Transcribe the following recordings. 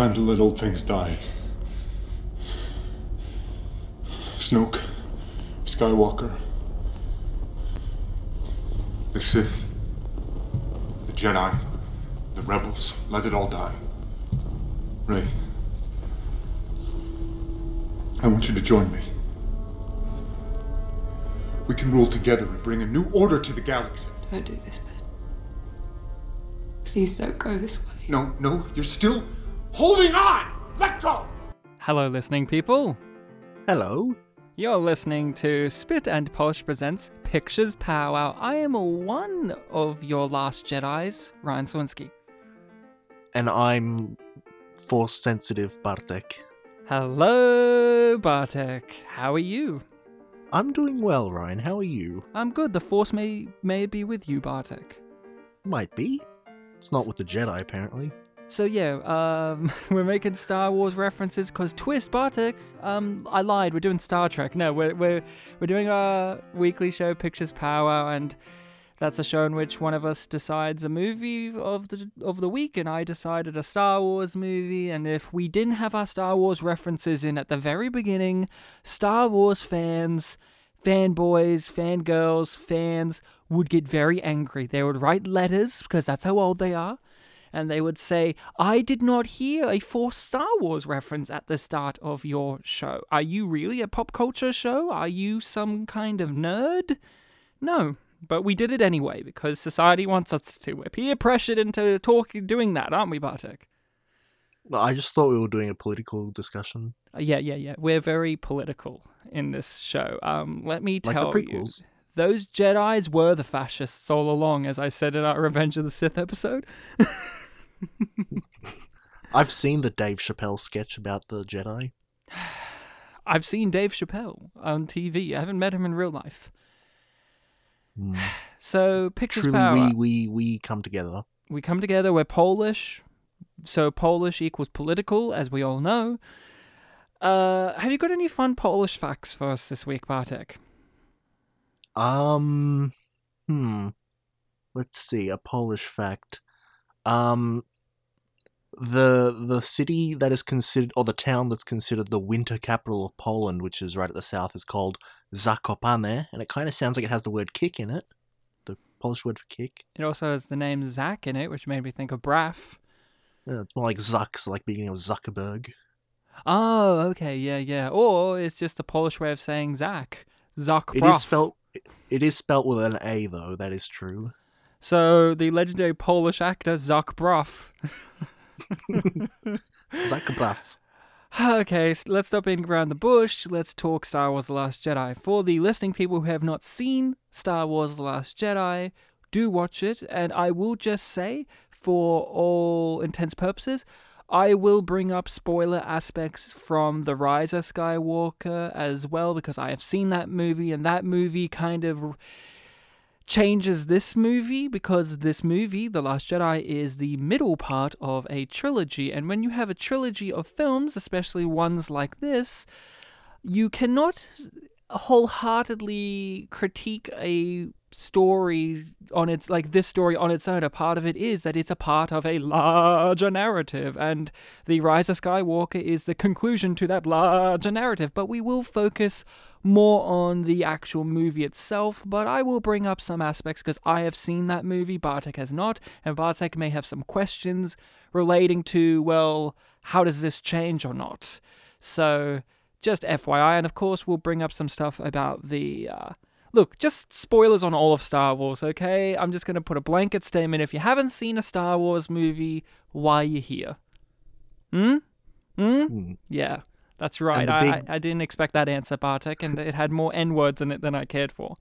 time to let old things die. Snoke, Skywalker, the Sith, the Jedi, the Rebels, let it all die. Rey, I want you to join me. We can rule together and bring a new order to the galaxy. Don't do this, Ben. Please don't go this way. No, no, you're still holding on! Let go! Hello, listening people. Hello. You're listening to Spit and Polish Presents Pictures Powwow. I am one of your last Jedi's, Ryan Swinsky. And I'm force sensitive Bartek. Hello, Bartek. How are you? I'm doing well, Ryan. How are you? I'm good. The Force may may be with you, Bartek. Might be. It's not with the Jedi, apparently. So yeah, um, we're making Star Wars references because twist, Bartek. Um, I lied. We're doing Star Trek. No, we're we're we're doing our weekly show, Pictures Power, and that's a show in which one of us decides a movie of the of the week, and I decided a Star Wars movie. And if we didn't have our Star Wars references in at the very beginning, Star Wars fans, fanboys, fangirls, fans would get very angry. They would write letters because that's how old they are and they would say, I did not hear a forced Star Wars reference at the start of your show. Are you really a pop culture show? Are you some kind of nerd? No, but we did it anyway because society wants us to. We're peer pressured into talking, doing that, aren't we, Bartek? Well, I just thought we were doing a political discussion. Uh, yeah, yeah, yeah. We're very political in this show. Um, let me Like tell the you. Those Jedi's were the fascists all along, as I said in our Revenge of the Sith episode. I've seen the Dave Chappelle sketch about the Jedi. I've seen Dave Chappelle on TV. I haven't met him in real life. Hmm. So pictures Truly, power. we, we, we come together. we come together. We're Polish, so Polish equals political, as we all know. Uh, have you got any fun Polish facts for us this week, Bartek? Um, hmm. Let's see, a Polish fact. Um, the the city that is considered, or the town that's considered the winter capital of Poland, which is right at the south, is called Zakopane, and it kind of sounds like it has the word kick in it. The Polish word for kick. It also has the name Zach in it, which made me think of Braff. Yeah, it's more like Zucks, like beginning of Zuckerberg. Oh, okay, yeah, yeah. Or it's just a Polish way of saying Zach. Zach It is spelt. It is spelt with an A, though. That is true. So the legendary Polish actor Zach Braff. Zuckerberg. Okay, s- let's stop beating around the bush. Let's talk Star Wars The Last Jedi. For the listening people who have not seen Star Wars The Last Jedi, do watch it. And I will just say, for all intents purposes, I will bring up spoiler aspects from The Rise of Skywalker as well, because I have seen that movie, and that movie kind of changes this movie because this movie, The Last Jedi, is the middle part of a trilogy. And when you have a trilogy of films, especially ones like this, you cannot wholeheartedly critique a story on its like this story on its own a part of it is that it's a part of a larger narrative and the rise of skywalker is the conclusion to that larger narrative but we will focus more on the actual movie itself but i will bring up some aspects because i have seen that movie bartek has not and bartek may have some questions relating to well how does this change or not so just FYI, and of course, we'll bring up some stuff about the. Uh, look, just spoilers on all of Star Wars, okay? I'm just going to put a blanket statement. If you haven't seen a Star Wars movie, why are you here? Hmm? Hmm? Hmm. Yeah, that's right. I, big- I, I didn't expect that answer, Bartek, and it had more N words in it than I cared for.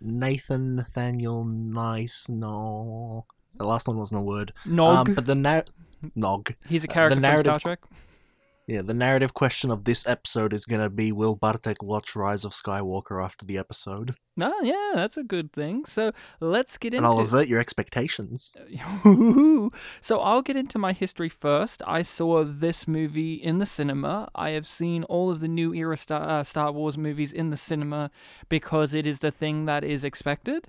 Nathan Nathaniel Nice. No, the last one wasn't a word. Nog. Um, but the nar- Nog. He's a uh, the character from narrative Star Trek. Yeah, the narrative question of this episode is gonna be: Will Bartek watch Rise of Skywalker after the episode? No, yeah, that's a good thing. So let's get And into And I'll avert your expectations. so I'll get into my history first. I saw this movie in the cinema. I have seen all of the new era Star, uh, Star Wars movies in the cinema because it is the thing that is expected.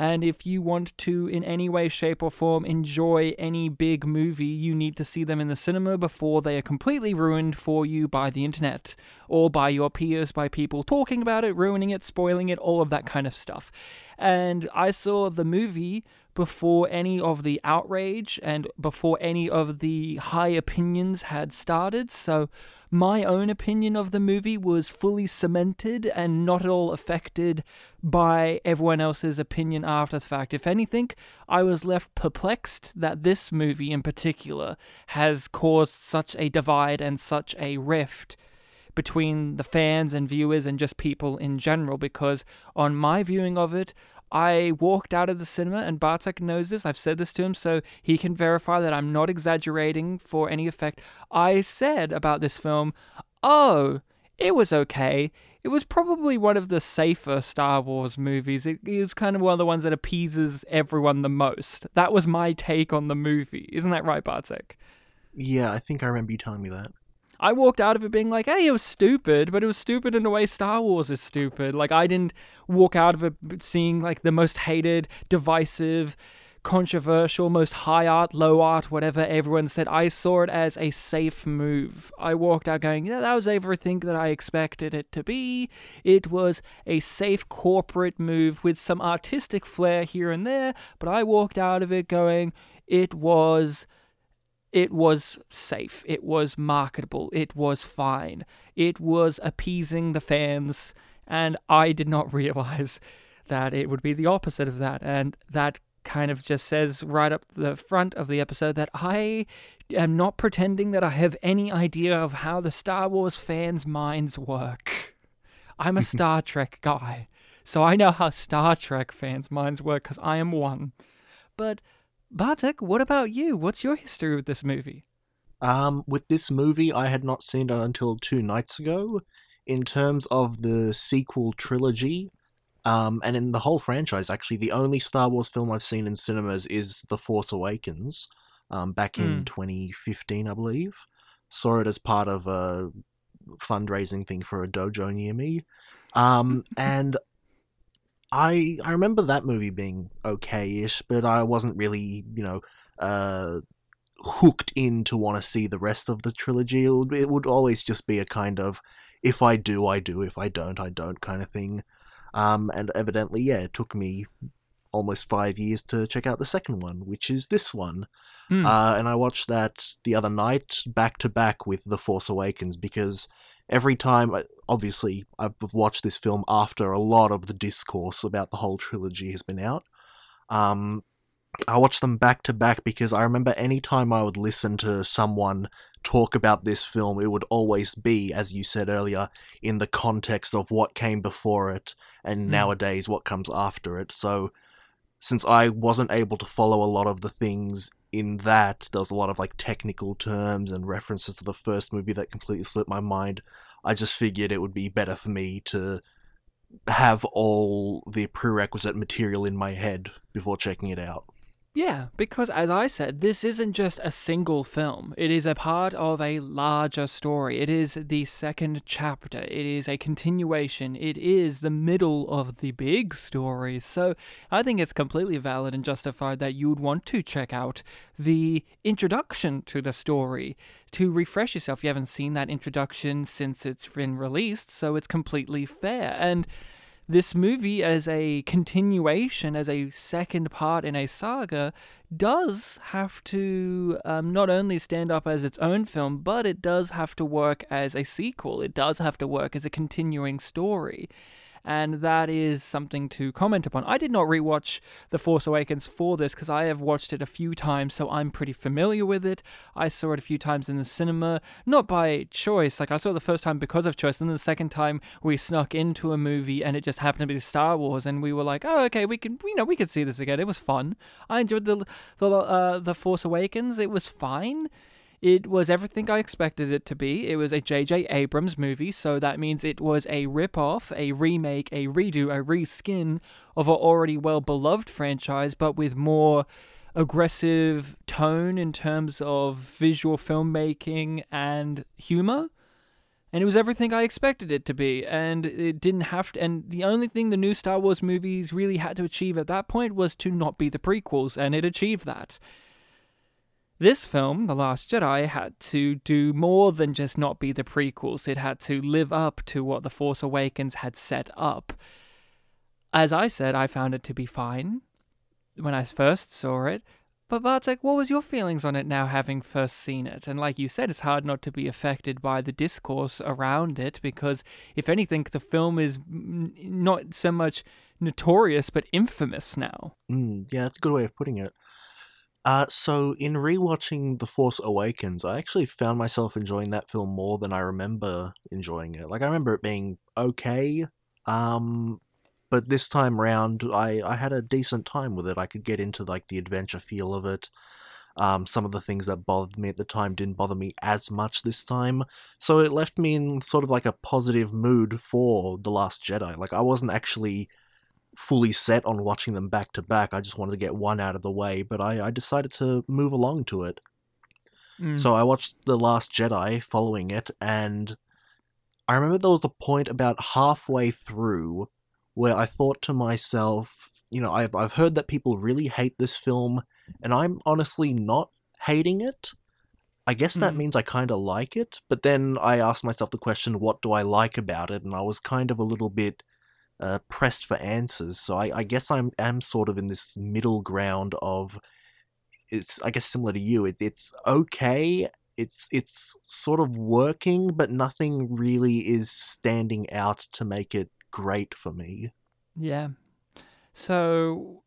And if you want to, in any way, shape, or form, enjoy any big movie, you need to see them in the cinema before they are completely ruined for you by the internet or by your peers, by people talking about it, ruining it, spoiling it, all of that kind of stuff. And I saw the movie before any of the outrage and before any of the high opinions had started. So, my own opinion of the movie was fully cemented and not at all affected by everyone else's opinion after the fact. If anything, I was left perplexed that this movie in particular has caused such a divide and such a rift between the fans and viewers and just people in general because on my viewing of it I walked out of the cinema, and Bartek knows this. I've said this to him, so he can verify that I'm not exaggerating for any effect. I said about this film, oh, it was okay. It was probably one of the safer Star Wars movies. It, was kind of one of the ones that appeases everyone the most. That was my take on the movie. Isn't that right, Bartek? Yeah, I think I remember you telling me that. I walked out of it being like, hey, it was stupid, but it was stupid in a way Star Wars is stupid. Like, I didn't walk out of it seeing like the most hated, divisive, controversial, most high art, low art, whatever everyone said. I saw it as a safe move. I walked out going, yeah, that was everything that I expected it to be. It was a safe corporate move with some artistic flair here and there, but I walked out of it going, it was it was safe, it was marketable, it was fine, it was appeasing the fans, and I did not realize that it would be the opposite of that. And that kind of just says right up the front of the episode that I am not pretending that I have any idea of how the Star Wars fans' minds work. I'm a Star Trek guy, so I know how Star Trek fans' minds work because I am one. But Bartek, what about you? What's your history with this movie? Um, with this movie, I had not seen it until two nights ago. In terms of the sequel trilogy, um, and in the whole franchise, actually, the only Star Wars film I've seen in cinemas is The Force Awakens, um, back in Mm. 2015, I believe. Saw it as part of a fundraising thing for a dojo near me. Um, and I I remember that movie being okay-ish, but I wasn't really, you know, uh, hooked in to want to see the rest of the trilogy. It would, it would always just be a kind of if I do, I do. If I don't, I don't kind of thing. Um, and evidently, yeah, it took me almost five years to check out the second one, which is this one. Hmm. Uh, and I watched that the other night back to back with The Force Awakens because every time, obviously, I've watched this film after a lot of the discourse about the whole trilogy has been out. Um, I watched them back to back because I remember any time I would listen to someone talk about this film, it would always be, as you said earlier, in the context of what came before it and Mm. nowadays what comes after it. So, since I wasn't able to follow a lot of the things in that, there was a lot of like technical terms and references to the first movie that completely slipped my mind. I just figured it would be better for me to have all the prerequisite material in my head before checking it out. Yeah, because as I said, this isn't just a single film. It is a part of a larger story. It is the second chapter. It is a continuation. It is the middle of the big story. So I think it's completely valid and justified that you would want to check out the introduction to the story to refresh yourself. You haven't seen that introduction since it's been released, so it's completely fair. And this movie as a continuation, as a second part in a saga, does have to um, not only stand up as its own film, but it does have to work as a sequel. It does have to work as a continuing story. And that is something to comment upon. I did not rewatch The Force Awakens for this because I have watched it a few times, so I'm pretty familiar with it. I saw it a few times in the cinema, not by choice. Like, I saw it the first time because of choice, and then the second time we snuck into a movie and it just happened to be Star Wars, and we were like, oh, okay, we can, you know, we could see this again. It was fun. I enjoyed the, the, uh, the Force Awakens. It was fine. It was everything I expected it to be. It was a J.J. Abrams movie, so that means it was a rip-off, a remake, a redo, a reskin of an already well-beloved franchise, but with more aggressive tone in terms of visual filmmaking and humor. and it was everything I expected it to be, and it didn't have to. And the only thing the new Star Wars movies really had to achieve at that point was to not be the prequels, and it achieved that. This film, The Last Jedi, had to do more than just not be the prequels. It had to live up to what The Force Awakens had set up. As I said, I found it to be fine when I first saw it, but Bartek, what was your feelings on it now having first seen it? And like you said, it's hard not to be affected by the discourse around it because, if anything, the film is not so much notorious but infamous now. Mm, yeah, that's a good way of putting it. Uh, so in rewatching The Force Awakens, I actually found myself enjoying that film more than I remember enjoying it. Like I remember it being okay, um, but this time round I, I had a decent time with it. I could get into like the adventure feel of it. Um, some of the things that bothered me at the time didn't bother me as much this time. So it left me in sort of like a positive mood for the last jedi. Like i wasn't actually fully set on watching them back to back i just wanted to get one out of the way but i, I decided to move along to it Mm. so I watched The Last Jedi following it, and I remember there was a point about halfway through where I thought to myself, you know, I've I've heard that people really hate this film, and I'm honestly not hating it. I guess that Hmm. means I kind of like it, but then I asked myself the question, what do I like about it? And I was kind of a little bit uh, pressed for answers. So I, I guess I'm am sort of in this middle ground of it's I guess similar to you. It, it's okay. It's it's sort of working, but nothing really is standing out to make it great for me. Yeah. So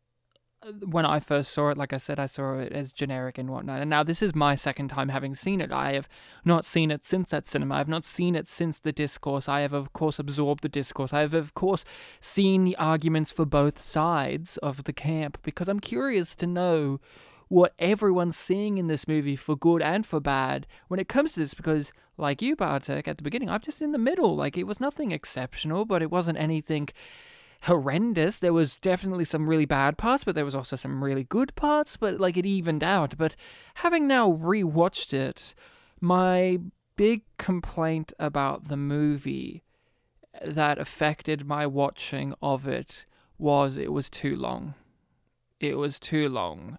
when I first saw it, like I said, I saw it as generic and whatnot. And now this is my second time having seen it. I have not seen it since that cinema. I have not seen it since the discourse. I have, of course, absorbed the discourse. I have, of course, seen the arguments for both sides of the camp because I'm curious to know what everyone's seeing in this movie for good and for bad when it comes to this because like you Bartek at the beginning I'm just in the middle like it was nothing exceptional but it wasn't anything horrendous there was definitely some really bad parts but there was also some really good parts but like it evened out but having now rewatched it my big complaint about the movie that affected my watching of it was it was too long it was too long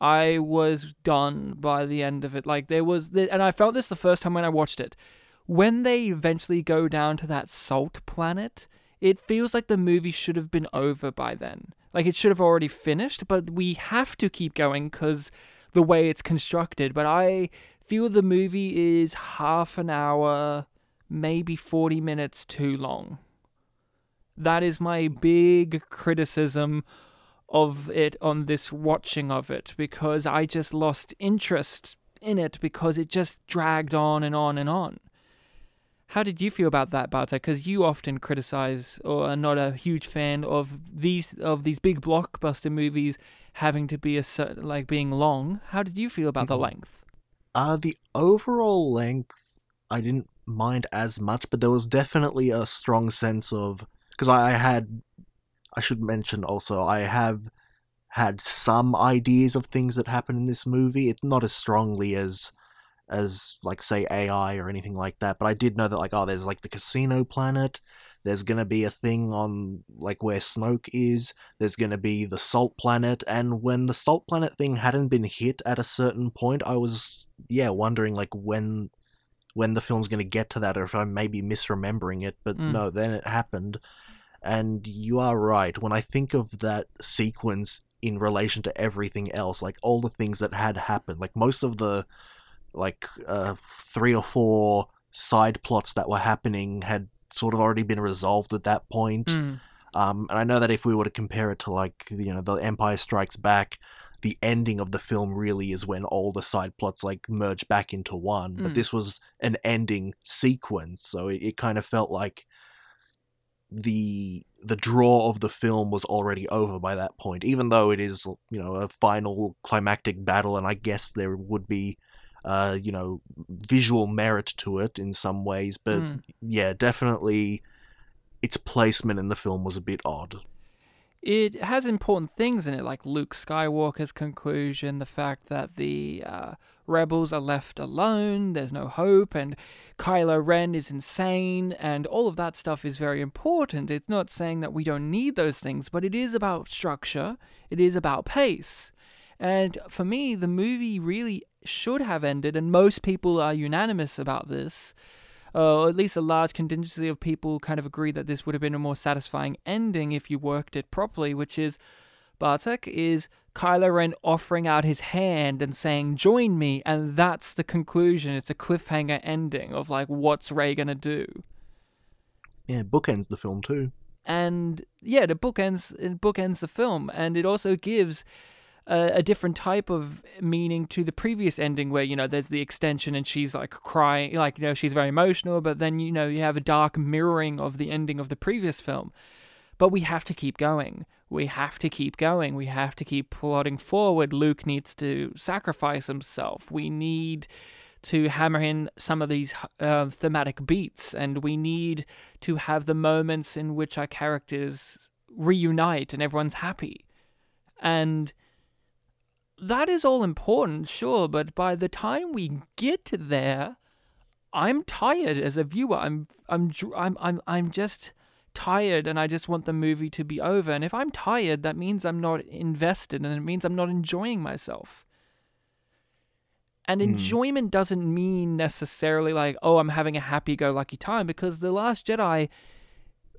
I was done by the end of it. Like there was, the, and I felt this the first time when I watched it. When they eventually go down to that salt planet, it feels like the movie should have been over by then. Like it should have already finished, but we have to keep going because the way it's constructed. But I feel the movie is half an hour, maybe 40 minutes too long. That is my big criticism of it on this watching of it because I just lost interest in it because it just dragged on and on and on. How did you feel about that, Bartek? Because you often criticize or are not a huge fan of these of these big blockbuster movies having to be a certain like being long. How did you feel about the Mhm. length? Uh, the overall length I didn't mind as much, but there was definitely a strong sense of because I, I had I should mention also I have had some ideas of things that happen in this movie. It's not as strongly as as like say AI or anything like that, but I did know that like oh there's like the casino planet, there's gonna be a thing on like where Snoke is, there's gonna be the salt planet, and when the salt planet thing hadn't been hit at a certain point, I was yeah wondering like when when the film's gonna get to that or if I may be misremembering it, but Mm. no, then it happened. And you are right. When I think of that sequence in relation to everything else, like all the things that had happened, like most of the like uh, three or four side plots that were happening had sort of already been resolved at that point. Mm. Um, and I know that if we were to compare it to like you know the Empire Strikes Back, the ending of the film really is when all the side plots like merge back into one. But Mm. this was an ending sequence, so it, it kind of felt like the the draw of the film was already over by that point. Even though it is you know a final climactic battle, and I guess there would be. Uh, you know, visual merit to it in some ways, but Mm. yeah, definitely its placement in the film was a bit odd. it has important things in it, like Luke Skywalker's conclusion, the fact that the uh, rebels are left alone, there's no hope, and Kylo Ren is insane, and all of that stuff is very important. It's not saying that we don't need those things, but it is about structure, it is about pace. And for me, the movie really should have ended, and most people are unanimous about this uh, or at least a large contingency of people kind of agree that this would have been a more satisfying ending if you worked it properly, which is Bartek is Kylo Ren offering out his hand and saying, Join me, and that's the conclusion. It's a cliffhanger ending of like, what's Rey gonna do? Yeah, bookends the film too. And yeah, the book ends it bookends the film, and it also gives a, a, different type of meaning to the previous ending where you know there's the extension and she's like crying like you know she's very emotional but then you know you have a dark mirroring of the ending of the previous film. But we have to keep going. We have to keep going. We have to keep plodding forward. Luke needs to sacrifice himself. We need to hammer in some of these uh, thematic beats and we need to have the moments in which our characters reunite and everyone's happy. And that is all important, sure, but by the time we get there, I'm tired as a viewer. I'm I'm I'm I'm I'm just tired and I just want the movie to be over. And if I'm tired, that means I'm not invested and it means I'm not enjoying myself. And mm. enjoyment doesn't mean necessarily like, oh, I'm having a happy go lucky time because The Last Jedi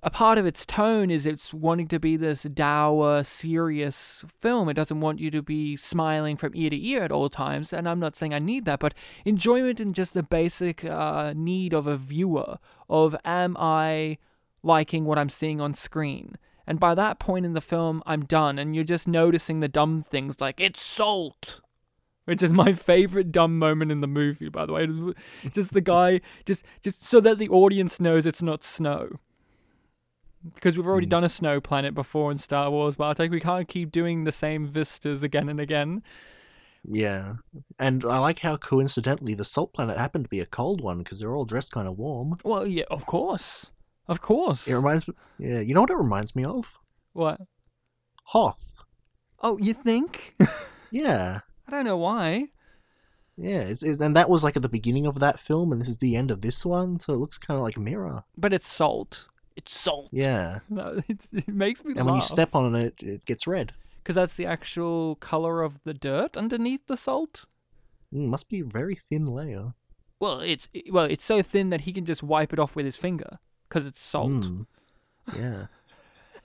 a part of its tone is it's wanting to be this dour, serious film. It doesn't want you to be smiling from ear to ear at all times, and I'm not saying I need that, but enjoyment and just the basic uh, need of a viewer of am I liking what I'm seeing on screen? And by that point in the film, I'm done, and you're just noticing the dumb things like it's salt which is my favorite dumb moment in the movie by the way just the guy just just so that the audience knows it's not snow because we've already mm. done a snow planet before in Star Wars, but I think we can't keep doing the same vistas again and again. Yeah, and I like how coincidentally the salt planet happened to be a cold one because they're all dressed kind of warm. Well, yeah, of course, of course. It reminds me. Yeah, you know what it reminds me of? What? Hoth. Oh, you think? yeah. I don't know why. Yeah, it's, it's, and that was like at the beginning of that film, and this is the end of this one, so it looks kind of like a mirror. But it's salt. It's salt. Yeah. No, it makes me And when you step on it, it gets red. Because that's the actual color of the dirt underneath the salt. Mm, must be a very thin layer. Well, it's well, it's so thin that he can just wipe it off with his finger because it's salt. Mm. Yeah.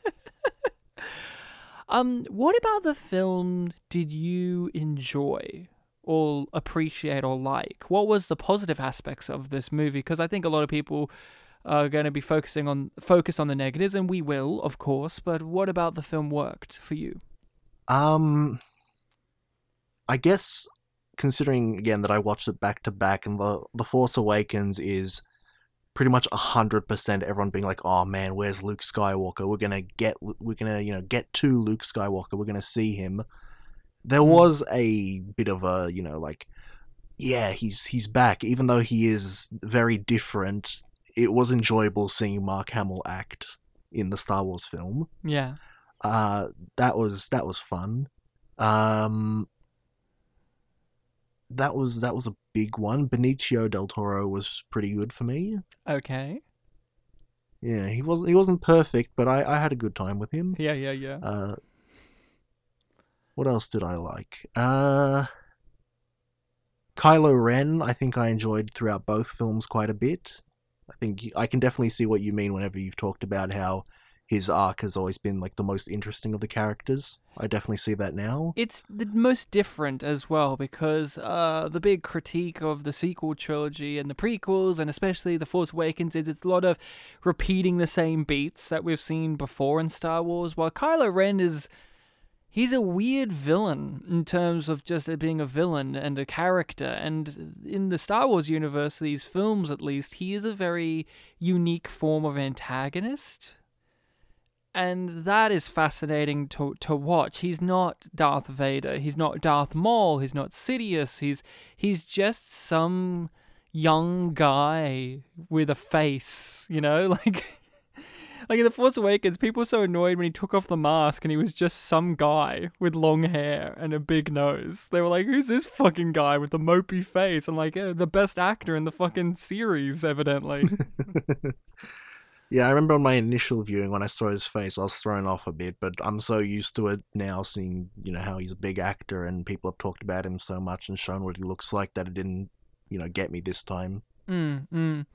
um, what about the film did you enjoy or appreciate or like? What was the positive aspects of this movie? Because I think a lot of people are going to be focusing on focus on the negatives, and we will, of course. But what about the film worked for you? Um, I guess considering again that I watched it back to back, and the the Force Awakens is pretty much hundred percent everyone being like, "Oh man, where's Luke Skywalker? We're gonna get, we're gonna, you know, get to Luke Skywalker. We're gonna see him." There mm. was a bit of a, you know, like, yeah, he's he's back, even though he is very different it was enjoyable seeing Mark Hamill act in the Star Wars film. Yeah. Uh, that was that was fun. Um, that was that was a big one. Benicio del Toro was pretty good for me. Okay. Yeah, he wasn't he wasn't perfect, but I, I had a good time with him. Yeah, yeah, yeah. Uh, what else did I like? Uh, Kylo Ren, I think I enjoyed throughout both films quite a bit. I think I can definitely see what you mean whenever you've talked about how his arc has always been like the most interesting of the characters. I definitely see that now. It's the most different as well because uh, the big critique of the sequel trilogy and the prequels, and especially The Force Awakens, is it's a lot of repeating the same beats that we've seen before in Star Wars. While Kylo Ren is he's a weird villain in terms of just being a villain and a character. And in the Star Wars universe, these films at least, he is a very unique form of antagonist. And that is fascinating to to watch. He's not Darth Vader. He's not Darth Maul. He's not Sidious. He's he's just some young guy with a face, you know, like Like in The Force Awakens, people were so annoyed when he took off the mask and he was just some guy with long hair and a big nose. They were like, "Who's this fucking guy with the mopey face?" I'm like, yeah, "The best actor in the fucking series, evidently." Yeah, I remember on my initial viewing when I saw his face, I was thrown off a bit, but I'm so used to it now, seeing you know how he's a big actor and people have talked about him so much and shown what he looks like that it didn't, you know, get me this time. Mm, mm.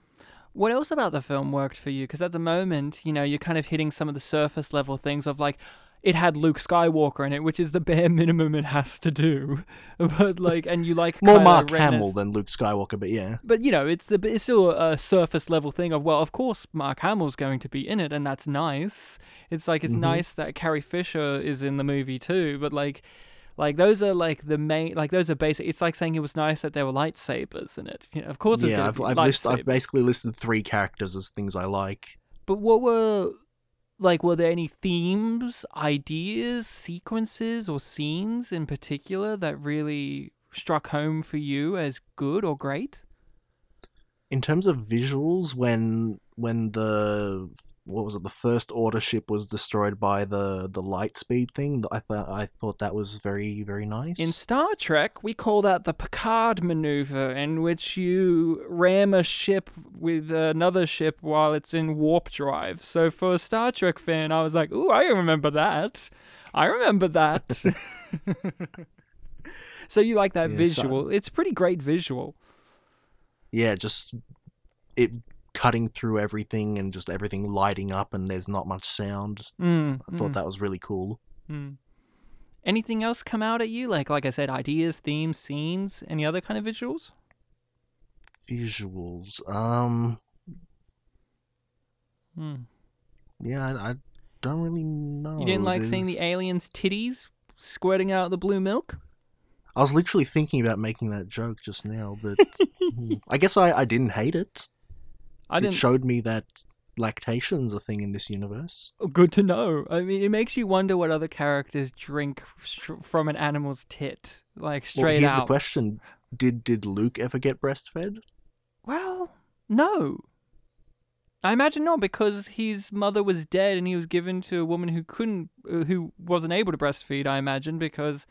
What else about the film worked for you? Because at the moment, you know, you're kind of hitting some of the surface level things of like, it had Luke Skywalker in it, which is the bare minimum it has to do. But like, and you like More Kylo Mark Hamill than Luke Skywalker, but yeah. But you know, it's the it's still a surface level thing of well, of course Mark Hamill's going to be in it, and that's nice. It's like it's Mhm. nice that Carrie Fisher is in the movie too, but like. Like those are like the main, like those are basic. It's like saying it was nice that there were lightsabers in it. You know, of course, Yeah, I've I've, list, I've basically listed three characters as things I like. But what were like were there any themes, ideas, sequences or scenes in particular that really struck home for you as good or great? In terms of visuals, when when the what was it, the first order ship was destroyed by the the light speed thing, I thought I thought that was very very nice. In Star Trek, we call that the Picard maneuver, in which you ram a ship with another ship while it's in warp drive. So for a Star Trek fan, I was like, "Ooh, I remember that. I remember that." so you like that Yeah, so- visual? It's pretty great visual. yeah, just it cutting through everything and just everything lighting up and there's not much sound. Mm, I thought mm, that was really cool. mm. Anything else come out at you? Like, like I said, ideas, themes, scenes, any other kind of visuals? Visuals, um, Hmm. yeah, I, I don't really know. You didn't like seeing the aliens' titties squirting out the blue milk? I was literally thinking about making that joke just now, but hmm, I guess I, I didn't hate it. I It didn't. showed me that lactation's a thing in this universe. Oh, Good to know. I mean, it makes you wonder what other characters drink from an animal's tit, like straight Well, here's out. Here's the question: Did did Luke ever get breastfed? Well, no. I imagine not because his mother was dead and he was given to a woman who couldn't, uh, who wasn't able to breastfeed. I imagine because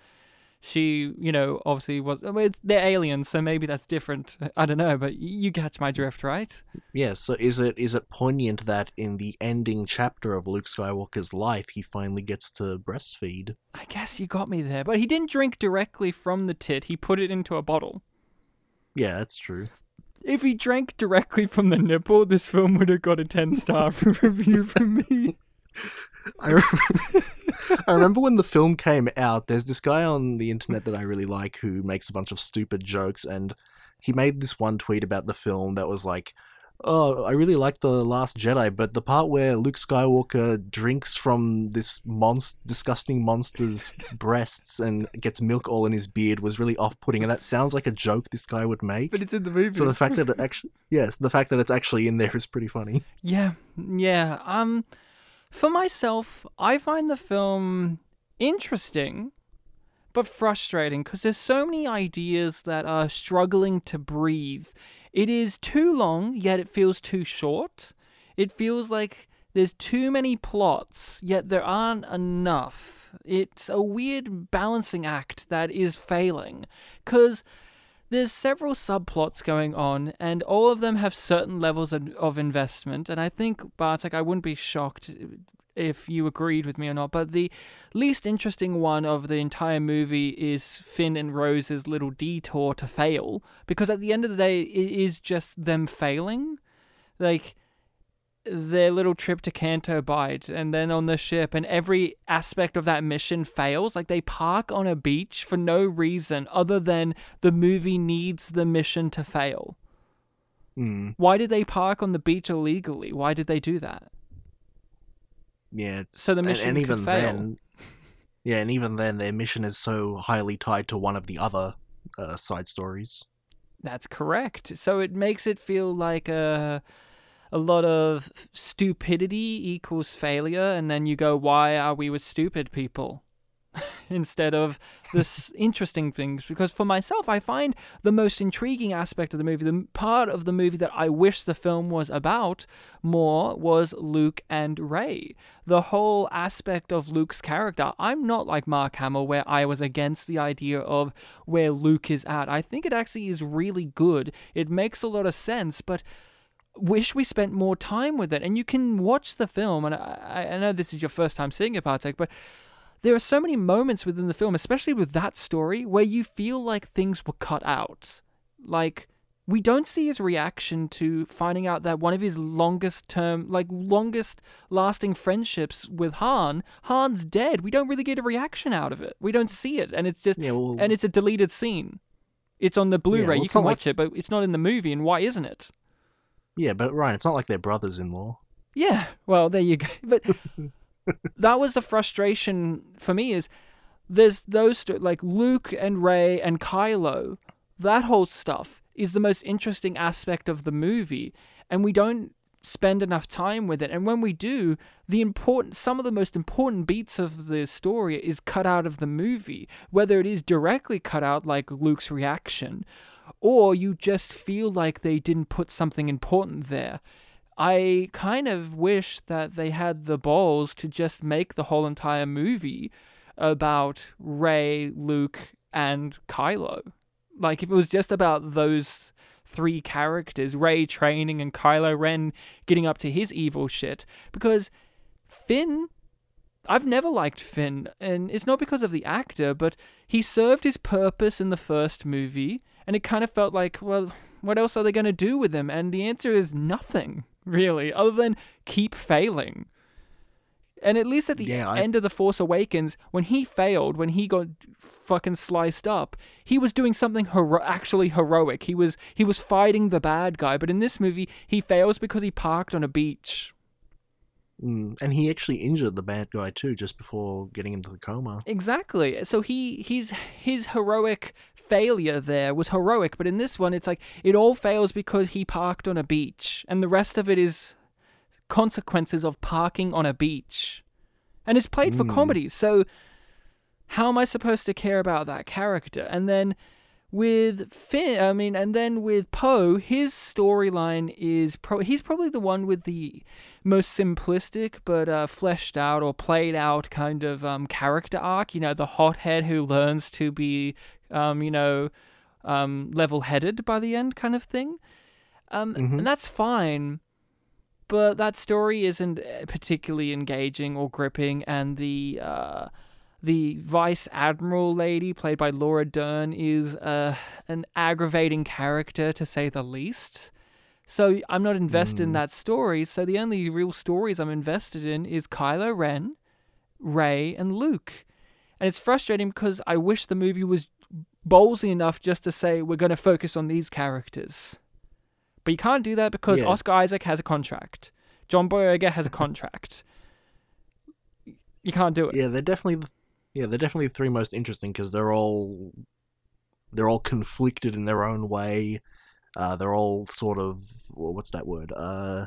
she, you know, obviously was. I mean, it's, they're aliens, so maybe that's different. I don't know, but you catch my drift, right? Yeah. So is it is it poignant that in the ending chapter of Luke Skywalker's life, he finally gets to breastfeed? I guess you got me there, but he didn't drink directly from the tit. He put it into a bottle. Yeah, that's true. If he drank directly from the nipple, this film would have got a 10 star review from me. I remember, I remember when the film came out, there's this guy on the internet that I really like who makes a bunch of stupid jokes, and he made this one tweet about the film that was like, Oh, I really like The Last Jedi, but the part where Luke Skywalker drinks from this monst- disgusting monster's breasts and gets milk all in his beard was really off putting, and that sounds like a joke this guy would make. But it's in the movie. So the fact that it actually, yes, the fact that it's actually in there is pretty funny. Yeah, yeah. Um, for myself, I find the film interesting, but frustrating because there's so many ideas that are struggling to breathe. It is too long, yet it feels too short. It feels like there's too many plots, yet there aren't enough. It's a weird balancing act that is failing because there's several subplots going on, and all of them have certain levels of, of investment. And I think Bartek, I wouldn't be shocked if you agreed with me or not. But the least interesting one of the entire movie is Finn and Rose's little detour to fail, because at the end of the day, it is just them failing, like their little trip to Canto Bight and then on the ship and every aspect of that mission fails like they park on a beach for no reason other than the movie needs the mission to fail Hmm. why did they park on the beach illegally why did they do that Yeah. It's, So the mission and, could even fail. then, yeah, and even then, their mission is so highly tied to one of the other uh, side stories. that's correct so it makes it feel like a a lot of stupidity equals failure and then you go why are we with stupid people instead of the interesting things. Because for myself, I find the most intriguing aspect of the movie, the part of the movie that I wish the film was about more, was Luke and Rey. The whole aspect of Luke's character. I'm not like Mark Hamill, where I was against the idea of where Luke is at. I think it actually is really good. It makes a lot of sense, but wish we spent more time with it. And you can watch the film, and I, I know this is your first time seeing it, Bartek, but there are so many moments within the film, especially with that story, where you feel like things were cut out. Like, we don't see his reaction to finding out that one of his longest term, like longest lasting friendships with Han, Han's dead. We don't really get a reaction out of it. We don't see it, and it's just, Yeah, well, and it's a deleted scene. It's on the Blu-ray. well, you can not like- watch it, but it's not in the movie. And why isn't it? Yeah, but Ryan, it's not like they're brothers-in-law. Yeah, well, there you go. But that was the frustration for me is there's those like Luke and Rey and Kylo. That whole stuff is the most interesting aspect of the movie, and we don't spend enough time with it. And when we do, the important some of the most important beats of the story is cut out of the movie, whether it is directly cut out like Luke's reaction or you just feel like they didn't put something important there. I kind of wish that they had the balls to just make the whole entire movie about Rey, Luke, and Kylo. Like if it was just about those three characters, Rey training and Kylo Ren getting up to his evil shit. Because Finn I've never liked Finn, and it's not because of the actor, but he served his purpose in the first movie, and it kind of felt like, well, what else are they going to do with him? And the answer is nothing, really, other than keep failing. And at least at the Yeah, I- end of The Force Awakens, when he failed, when he got fucking sliced up, he was doing something hero- actually heroic. He was he was fighting the bad guy, but in this movie, he fails because he parked on a beach. Mm, and he actually injured the bad guy too, just before getting into the coma. Exactly. So he he's his heroic failure there was heroic, but in this one it's like it all fails because he parked on a beach and the rest of it is consequences of parking on a beach. And it's played for Mm. comedy. So how am I supposed to care about that character? And then with Finn, I mean, and then with Poe, his storyline is pro- he's probably the one with the most simplistic but uh, fleshed out or played out kind of um, character arc. You know, the hothead who learns to be, um, you know, um, level-headed by the end, kind of thing. Um, Mhm. And that's fine, but that story isn't particularly engaging or gripping, and the uh, the vice admiral lady played by Laura Dern is uh, an aggravating character to say the least. So I'm not invested in Mm. that story. So the only real stories I'm invested in is Kylo Ren, Rey, and Luke. And it's frustrating because I wish the movie was ballsy enough just to say we're going to focus on these characters. But you can't do that because Yeah, Oscar Isaac has a contract. John Boyega has a contract. You can't do it. Yeah, they're definitely, the- yeah, they're definitely the three most interesting because they're all, they're all conflicted in their own way. Uh, they're all sort of, well, what's that word? Uh,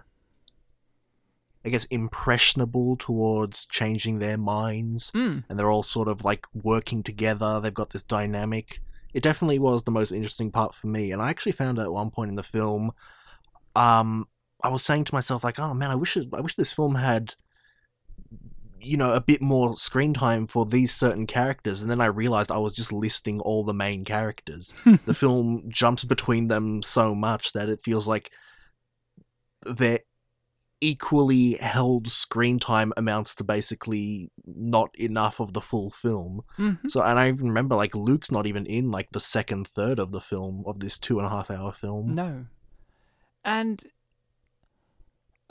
I guess impressionable towards changing their minds, Mm. and they're all sort of like working together. They've got this dynamic. It definitely was the most interesting part for me, and I actually found at one point in the film, um, I was saying to myself like, "Oh man, I wish it, I wish this film had." You know a bit more screen time for these certain characters and then i realized i was just listing all the main characters the film jumps between them so much that it feels like their equally held screen time amounts to basically not enough of the full film Mhm. so and i even remember like luke's not even in like the second third of the film of this two and a half hour film No. And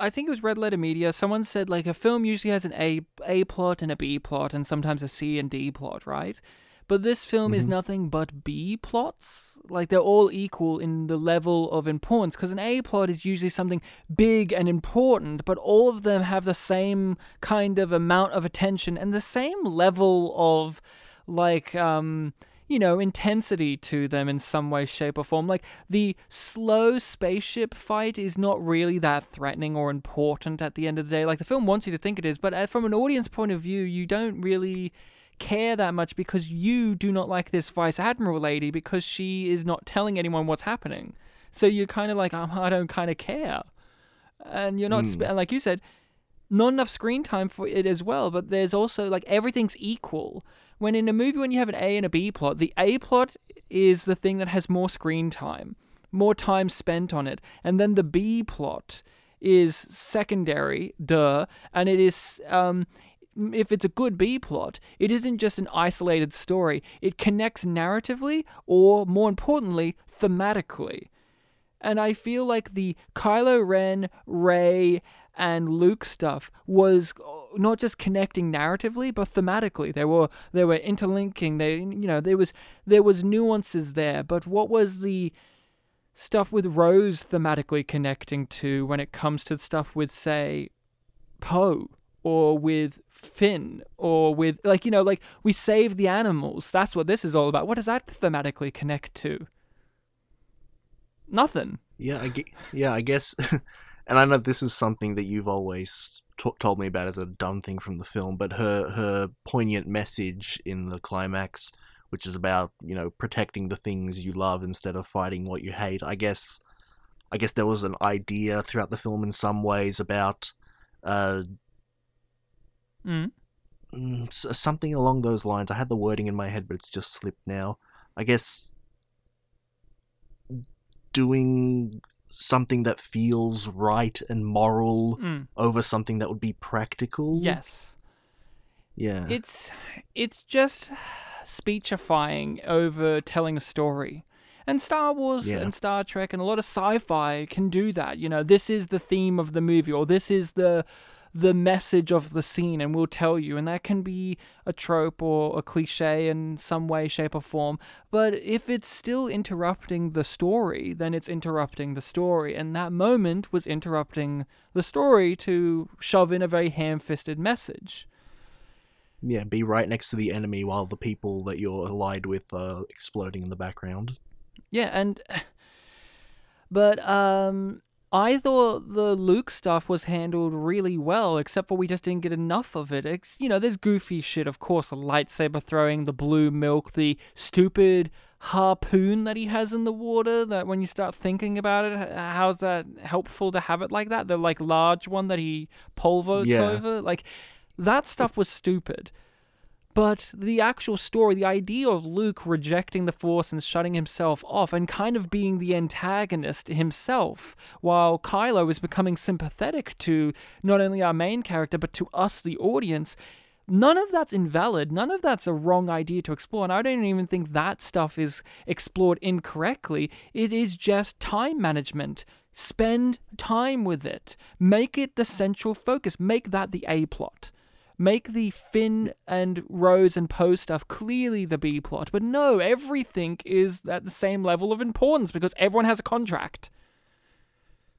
I think it was Red Letter Media. Someone said like a film usually has an A A plot and a B plot and sometimes a C and D plot, right? But this film is Mhm. nothing but B plots. Like they're all equal in the level of importance because an A plot is usually something big and important, but all of them have the same kind of amount of attention and the same level of like um you know, intensity to them in some way, shape, or form. Like the slow spaceship fight is not really that threatening or important at the end of the day. Like the film wants you to think it is, but uh, from an audience point of view, you don't really care that much because you do not like this vice admiral lady because she is not telling anyone what's happening. So you're kind of like, um, I don't kind of care, and you're not. Sp- hmm. and like you said, not enough screen time for it as well. But there's also like everything's equal. When in a movie, when you have an A and a B plot, the A plot is the thing that has more screen time, more time spent on it, and then the B plot is secondary, duh, and it is um if it's a good B plot, it isn't just an isolated story. It connects narratively or more importantly, thematically. And I feel like the Kylo Ren, Rey, and Luke stuff was uh, not just connecting narratively, but thematically. They were they were interlinking. They you know there was there was nuances there. But what was the stuff with Rose thematically connecting to when it comes to stuff with say Poe or with Finn or with like you know like we save the animals. That's what this is all about. What does that thematically connect to? Nothing. Yeah, I ge- yeah, I guess. and I know this is something that you've always t- told me about as a dumb thing from the film, but her her poignant message in the climax, which is about you know protecting the things you love instead of fighting what you hate. I guess, I guess there was an idea throughout the film in some ways about, uh, Mm. mm, something along those lines. I had the wording in my head, but it's just slipped now. I guess doing something that feels right and moral Mm. over something that would be practical. Yes. Yeah. It's it's just speechifying over telling a story. And Star Wars Yeah. and Star Trek and a lot of sci-fi can do that. You know, this is the theme of the movie or this is the the message of the scene and we'll tell you. And that can be a trope or a cliche in some way shape or form. But if it's still interrupting the story then it's interrupting the story. And that moment was interrupting the story to shove in a very ham-fisted message. Yeah, be right next to the enemy while the people that you're allied with are exploding in the background. Yeah, and but um I thought the Luke stuff was handled really well, except for we just didn't get enough of it. It's, you know, there's goofy shit, of course, the lightsaber throwing, the blue milk, the stupid harpoon that he has in the water. That when you start thinking about it, how's that helpful to have it like that? The like large one that he pole votes Yeah. over, like that stuff was stupid. But the actual story, the idea of Luke rejecting the Force and shutting himself off and kind of being the antagonist himself, while Kylo is becoming sympathetic to not only our main character, but to us, the audience, none of that's invalid. None of that's a wrong idea to explore. And I don't even think that stuff is explored incorrectly. It is just time management. Spend time with it. Make it the central focus. Make that the A plot make the Finn and Rose and Poe stuff clearly the B plot. But no, everything is at the same level of importance because everyone has a contract.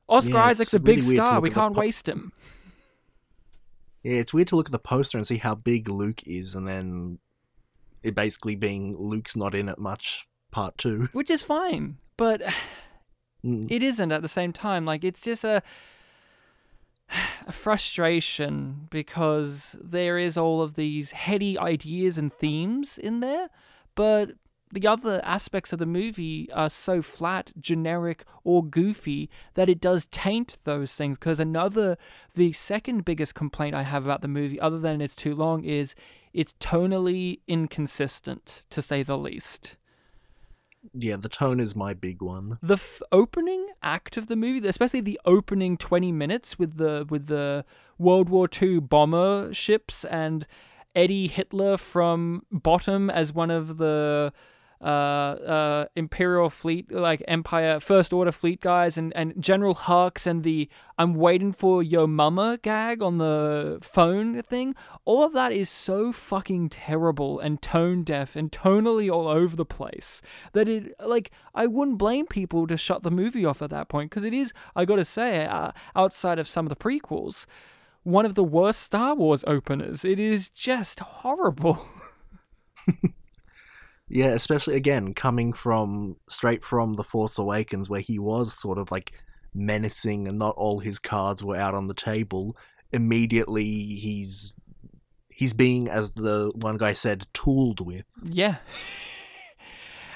Oscar Yeah, Isaac's a big really weird star. We can't po- waste him. Yeah, it's weird to look at the poster and see how big Luke is, and then it basically being Luke's not in it much. Part two. Which is fine. But Mm. it isn't at the same time. Like it's just a a frustration because there is all of these heady ideas and themes in there, but the other aspects of the movie are so flat, generic, or goofy that it does taint those things. Because another, the second biggest complaint I have about the movie, other than it's too long, is it's tonally inconsistent, to say the least Yeah, the tone is my big one. the f- opening act of the movie, especially the opening twenty minutes with the with the World War II bomber ships and Eddie Hitler from Bottom as one of the uh, uh, Imperial fleet, like Empire First Order fleet guys, and, and General Hux and the "I'm waiting for your mama" gag on the phone thing. All of that is so fucking terrible and tone deaf and tonally all over the place that it like I wouldn't blame people to shut the movie off at that point because it is I gotta say uh, outside of some of the prequels. One of the worst Star Wars openers. It is just horrible. Yeah, especially again coming from straight from The Force Awakens, where he was sort of like menacing and not all his cards were out on the table. Immediately, he's he's being, as the one guy said, tooled with. Yeah.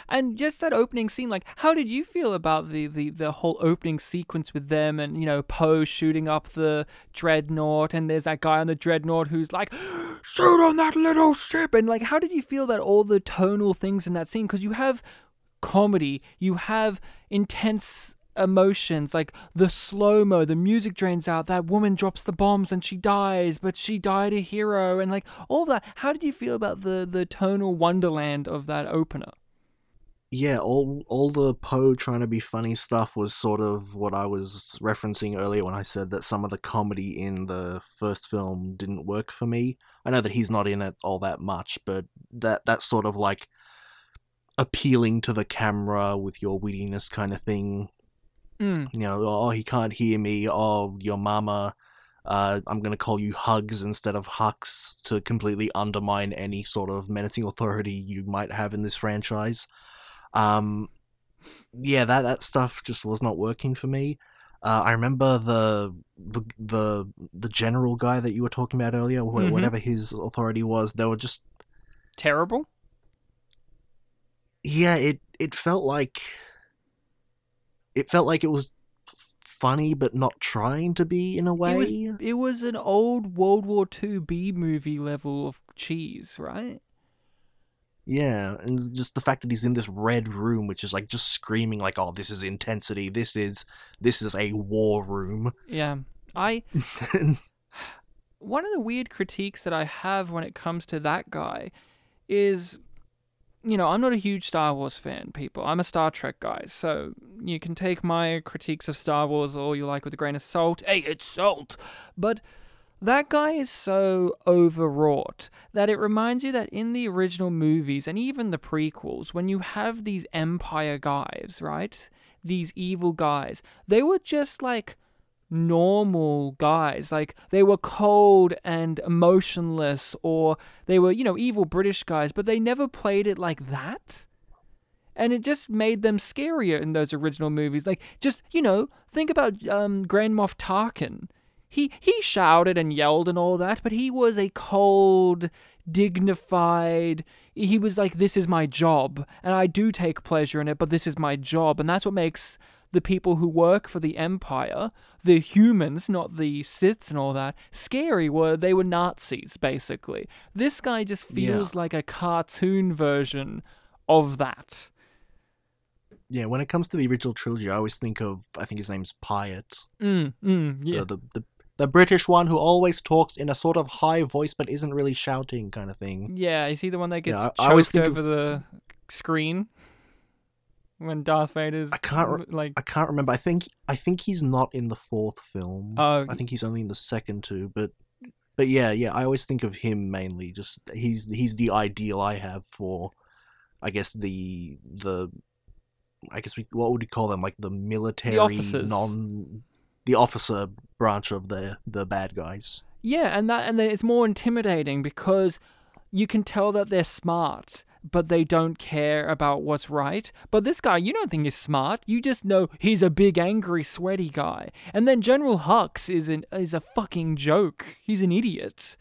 And just that opening scene, like, how did you feel about the, the, the whole opening sequence with them and, you know, Poe shooting up the dreadnought and there's that guy on the dreadnought who's like, shoot on that little ship. And, like, how did you feel about all the tonal things in that scene? Because you have comedy, you have intense emotions like the slow mo the music drains out that woman drops the bombs and she dies but she died a hero and like all that how did you feel about the the tonal wonderland of that opener yeah, all all the Poe trying to be funny stuff was sort of what I was referencing earlier when I said that some of the comedy in the first film didn't work for me. I know that he's not in it all that much, but that that sort of like appealing to the camera with your wittiness kind of thing. mm. You know, oh he can't hear me. Oh your mama. Uh, I'm gonna call you Hugs instead of Hux to completely undermine any sort of menacing authority you might have in this franchise. Um, yeah, that that stuff just was not working for me. Uh, I remember the, the the the general guy that you were talking about earlier, wh- Mhm. whatever his authority was. They were just terrible yeah. It it felt like it felt like it was funny, but not trying to be in a way. it was it was an old world war ii b movie level of cheese right Yeah, and just the fact that he's in this red room, which is like just screaming like, "Oh, this is intensity. This is this is a war room." yeah i one of the weird critiques that I have when it comes to that guy is, you know, I'm not a huge Star Wars fan, people. I'm a Star Trek guy, so you can take my critiques of Star Wars all you like with a grain of salt. Hey, it's salt! But that guy is so overwrought that it reminds you that in the original movies and even the prequels, when you have these Empire guys, right? These evil guys, they were just like normal guys. Like they were cold and emotionless, or they were, you know, evil British guys, but they never played it like that. And it just made them scarier in those original movies. Like, just you know, think about um, Grand Moff Tarkin. He he shouted and yelled and all that, but he was a cold, dignified. He was like, "This is my job, and I do take pleasure in it, but this is my job," and that's what makes the people who work for the Empire, the humans, not the Siths and all that, scary were they were Nazis, basically. This guy just feels like a cartoon version of that. yeah, when it comes to the original trilogy, I always think of I think his name's Piett, Mm, mm, yeah. the, the the the British one who always talks in a sort of high voice but isn't really shouting kind of thing. Yeah, is he the one that gets Yeah, I- I choked think over of- the screen? When Darth Vader's I can't re- like I can't remember. I think I think he's not in the fourth film. Oh, I think he's only in the second two, but but yeah, yeah, I always think of him mainly. Just he's he's the ideal I have for, I guess the the, I guess we what would we call them like the military officers. non, the officer branch of the the bad guys. Yeah, and that and it's more intimidating because you can tell that they're smart, but they don't care about what's right. But this guy, you don't think he's smart. You just know he's a big, angry, sweaty guy. And then General Hux is an is a fucking joke. He's an idiot.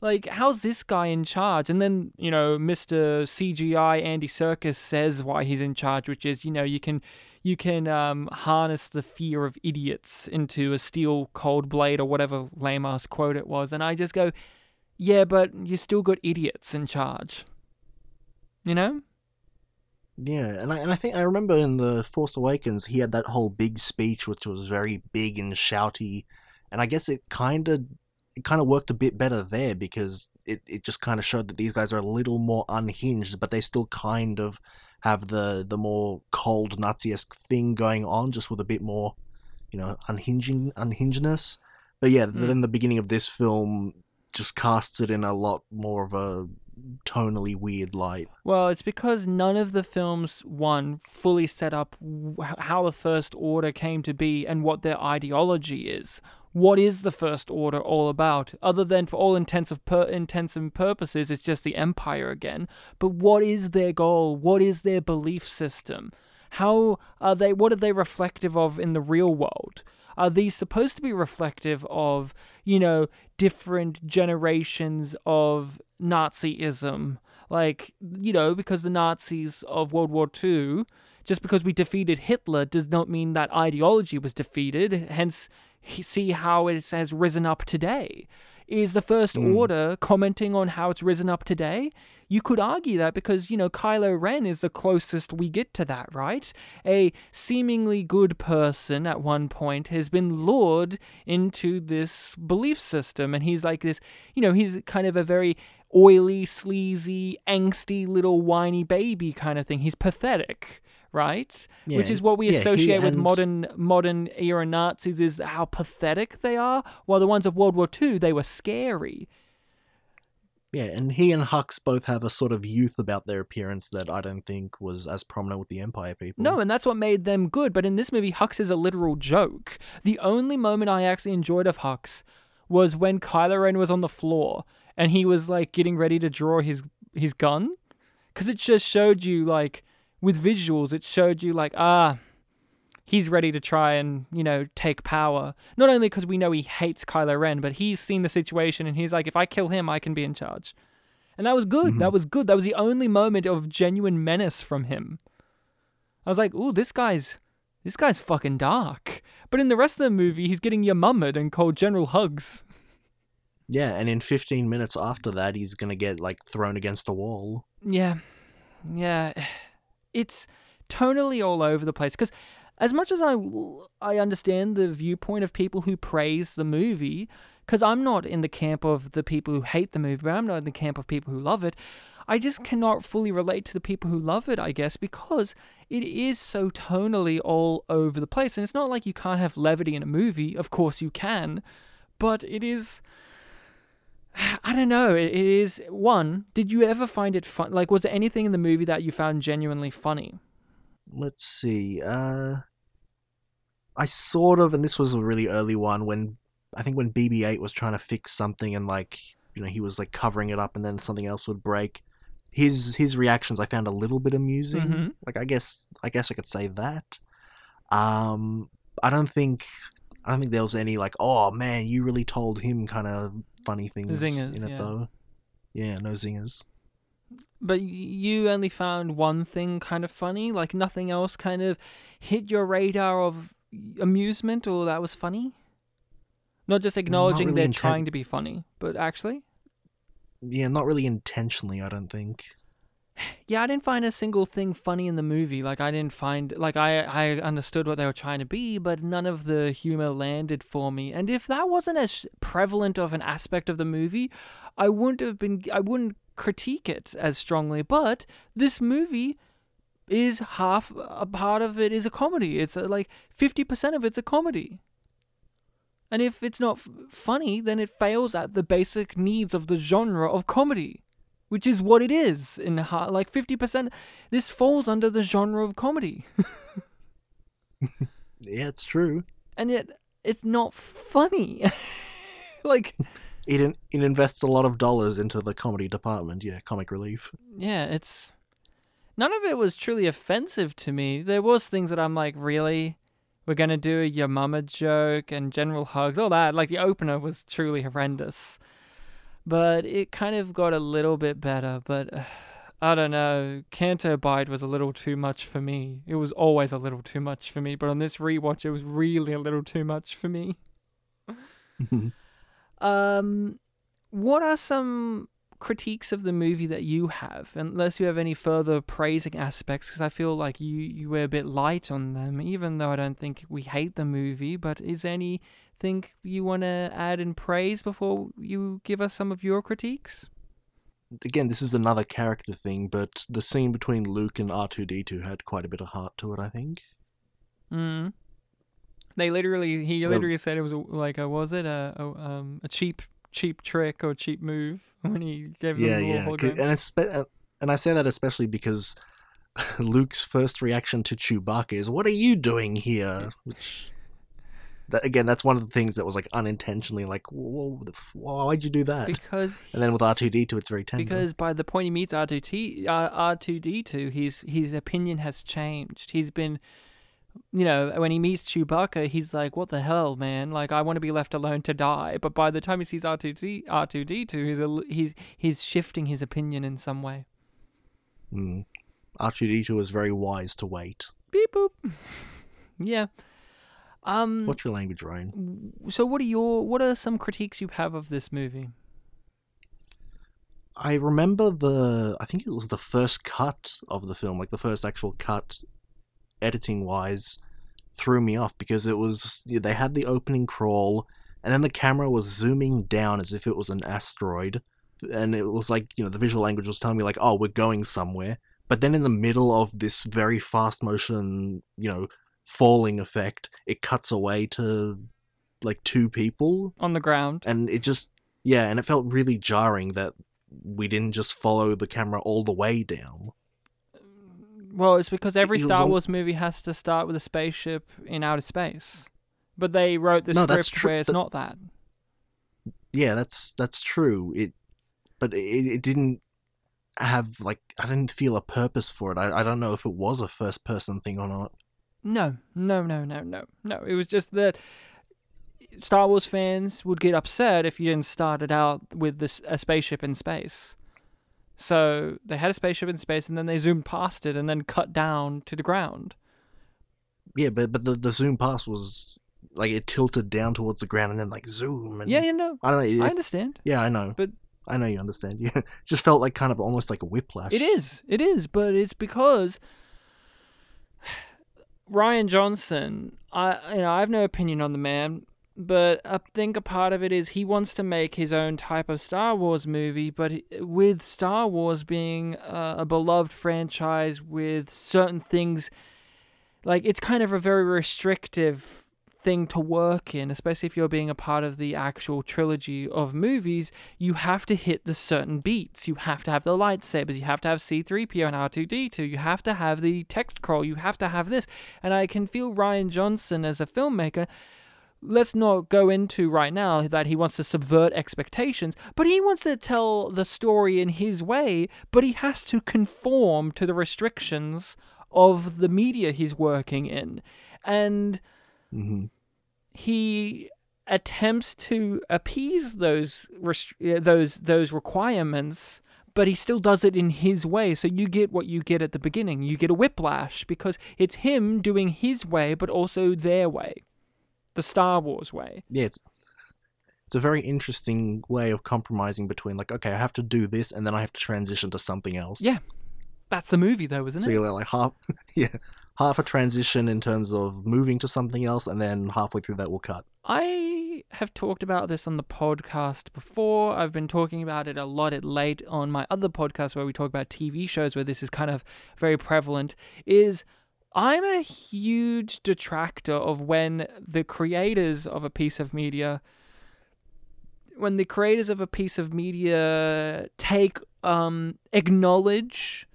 Like, how's this guy in charge? And then, you know, Mr. CGI Andy Serkis says why he's in charge, which is, you know, you can you can um, harness the fear of idiots into a steel cold blade or whatever lame ass quote it was. And I just go, yeah, but you still got idiots in charge. You know? Yeah, and I and I think I remember in the Force Awakens he had that whole big speech which was very big and shouty, and I guess it kind of it kind of worked a bit better there because it, it just kind of showed that these guys are a little more unhinged, but they still kind of have the the more cold Nazi esque thing going on, just with a bit more, you know, unhinging unhingedness. But yeah, Mm. then the beginning of this film just casts it in a lot more of a tonally weird light. Well, it's because none of the films, one, fully set up how the First Order came to be and what their ideology is. What is the First Order all about? Other than, for all intents, of pur- intents and purposes, it's just the Empire again. But what is their goal? What is their belief system? how are they what are they reflective of in the real world are these supposed to be reflective of you know different generations of nazism like you know because the nazis of world war ii just because we defeated hitler does not mean that ideology was defeated hence see how it has risen up today is the First Mm. Order commenting on how it's risen up today? You could argue that because, you know, Kylo Ren is the closest we get to that, right? A seemingly good person at one point has been lured into this belief system, and he's like this, you know, he's kind of a very oily, sleazy, angsty little whiny baby kind of thing. He's pathetic. Right, which is what we yeah, associate with and- modern modern era Nazis is how pathetic they are. While the ones of World War II, they were scary. Yeah, and he and Hux both have a sort of youth about their appearance that I don't think was as prominent with the Empire people. No, and that's what made them good. But in this movie, Hux is a literal joke. The only moment I actually enjoyed of Hux was when Kylo Ren was on the floor and he was like getting ready to draw his his gun, because it just showed you like with visuals, it showed you like ah. He's ready to try and, you know, take power. Not only because we know he hates Kylo Ren, but he's seen the situation and he's like, if I kill him, I can be in charge. And that was good. Mm-hmm. That was good. That was the only moment of genuine menace from him. I was like, ooh, this guy's this guy's fucking dark. But in the rest of the movie, he's getting yamummered and called General Hugs. Yeah, and in 15 minutes after that, he's gonna get like thrown against a wall. Yeah, yeah, it's tonally all over the place. Because as much as I I understand the viewpoint of people who praise the movie, because I'm not in the camp of the people who hate the movie, but I'm not in the camp of people who love it. I just cannot fully relate to the people who love it, I guess, because it is so tonally all over the place. And it's not like you can't have levity in a movie. Of course you can. But it is. I don't know. It it is. One, did you ever find it fun? Like, was there anything in the movie that you found genuinely funny? Let's see. Uh, I sort of, and this was a really early one when I think when BB-8 was trying to fix something and like you know he was like covering it up and then something else would break. His his reactions I found a little bit amusing. Mhm. Like I guess I guess I could say that. Um, I don't think I don't think there was any like oh man you really told him kind of funny things Zingers, in it yeah. though. Yeah, no zingers. But you only found one thing kind of funny? Like, nothing else kind of hit your radar of amusement or that was funny? Not just acknowledging really they're intent- trying to be funny, but actually? Yeah, not really intentionally. I don't think. Yeah, I didn't find a single thing funny in the movie. Like I didn't find like I I understood what they were trying to be, but none of the humor landed for me. And if that wasn't as prevalent of an aspect of the movie, I wouldn't have been I wouldn't critique it as strongly. But this movie is half a part of it is a comedy. It's uh like 50% of it's a comedy. And if it's not f- funny, then it fails at the basic needs of the genre of comedy which is what it is in ha- like 50% this falls under the genre of comedy Yeah, it's true. and yet it's not funny like It in, it invests a lot of dollars into the comedy department. Yeah, comic relief. yeah it's none of it was truly offensive to me there was things that i'm like really we're gonna do a your mama joke and general hugs all that like the opener was truly horrendous but it kind of got a little bit better but uh, I don't know. Canto Bight was a little too much for me. It was always a little too much for me, but on this rewatch, it was really a little too much for me. Um, what are some critiques of the movie that you have, unless you have any further praising aspects? Because I feel like you you were a bit light on them, even though I don't think we hate the movie. But is there anything you want to add in praise before you give us some of your critiques? Again, this is another character thing, but the scene between Luke and R2D2 had quite a bit of heart to it, I think. Mm. They literally, he literally said it was a, like uh, a was it a, a um a cheap cheap trick or cheap move when he gave them Yeah, the yeah. hologram. And it's uh, and I say that especially because Luke's first reaction to Chewbacca is, "What are you doing here?" Which that, again, that's one of the things that was like unintentionally like, whoa, the f- why'd you do that? because and then with R two D two, it's very tender. because by the point he meets R two T R two D two, his his opinion has changed. He's been, you know, when he meets Chewbacca, he's like, "What the hell, man? Like, I want to be left alone to die." But by the time he sees R two D R two D two, he's a, he's he's shifting his opinion in some way. Mm. R two D two was very wise to wait. Beep boop. yeah. Um. What's your language, Ryan? So, what are your what are some critiques you have of this movie? I remember the I think it was the first cut of the film, like the first actual cut, editing wise, threw me off because it was they had the opening crawl, and then the camera was zooming down as if it was an asteroid, and it was like you know the visual language was telling me like oh we're going somewhere, but then in the middle of this very fast motion you know falling effect, it cuts away to like two people. On the ground. and it just yeah and it felt really jarring that we didn't just follow the camera all the way down Well, it's because every Star al- Wars movie has to start with a spaceship in outer space. But they wrote the No, script true, where it's not that. yeah that's that's true it but it, it didn't have like i didn't feel a purpose for it I, I don't know if it was a first person thing or not No, no, no, no, no, no. It was just that Star Wars fans would get upset if you didn't start it out with this a spaceship in space. So they had a spaceship in space, and then they zoomed past it, and then cut down to the ground. yeah but but the, the zoom pass was like it tilted down towards the ground and then like zoom and Yeah, you know, i don't know I understand. yeah i know But- i know you understand yeah it just felt like kind of almost like a whiplash It is. It is, but it's because Rian Johnson. I you know I have no opinion on the man, but I think a part of it is he wants to make his own type of Star Wars movie, but with Star Wars being uh, a beloved franchise with certain things, like it's kind of a very restrictive thing to work in, especially if you're being a part of the actual trilogy of movies, you have to hit the certain beats. You have to have the lightsabers, you have to have C3PO and R2D2, you have to have the text crawl, you have to have this. And I can feel Rian Johnson as a filmmaker. Let's not go into right now that he wants to subvert expectations, but he wants to tell the story in his way, but he has to conform to the restrictions of the media he's working in. And hmm he attempts to appease those rest- those those requirements but he still does it in his way. So you get what you get at the beginning. You get a whiplash because it's him doing his way but also their way the star wars way yeah it's it's a very interesting way of compromising between like okay i have to do this and then i have to transition to something else Yeah, that's the movie though isn't so it you're like half yeah half a transition in terms of moving to something else and then halfway through that we'll cut I have talked about this on the podcast before. I've been talking about it a lot at late on my other podcast where we talk about TV shows where this is kind of very prevalent. Is I'm a huge detractor of when the creators of a piece of media when the creators of a piece of media take um acknowledge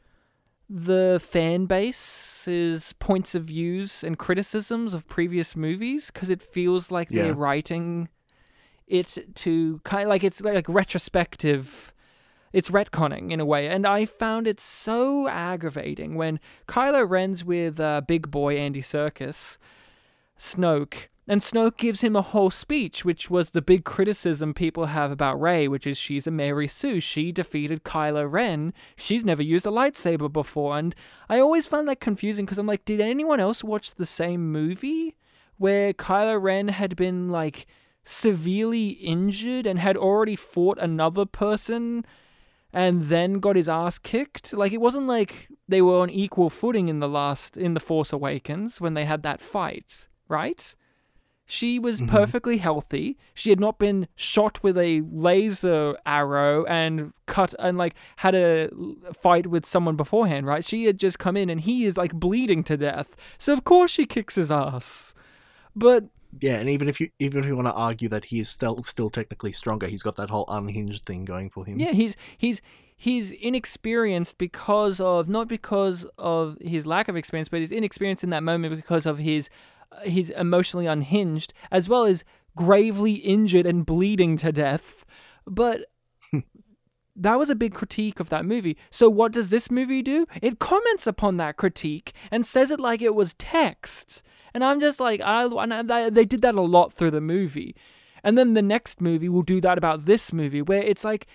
the fan base's points of views and criticisms of previous movies because it feels like Yeah. they're writing it to kind of like it's like retrospective it's retconning in a way and i found it so aggravating when kylo ren's with uh, big boy andy Serkis, snoke and Snoke gives him a whole speech, which was the big criticism people have about Rey, which is she's a Mary Sue. She defeated Kylo Ren. She's never used a lightsaber before. And I always found that confusing because I'm like, did anyone else watch the same movie where Kylo Ren had been like severely injured and had already fought another person and then got his ass kicked? Like, it wasn't like they were on equal footing in the last, in The Force Awakens when they had that fight, right? She was Mhm. perfectly healthy. She had not been shot with a laser arrow and cut and like had a fight with someone beforehand, right? She had just come in and he is like bleeding to death. So of course she kicks his ass. But yeah and even if you even if you want to argue that he is still still technically stronger he's got that whole unhinged thing going for him yeah, he's he's he's inexperienced because of not because of his lack of experience, but he's inexperienced in that moment because of his uh, he's emotionally unhinged, as well as gravely injured and bleeding to death. But that was a big critique of that movie. So what does this movie do? It comments upon that critique and says it like it was text. And I'm just like, I, I, they did that a lot through the movie. And then the next movie will do that about this movie, where it's like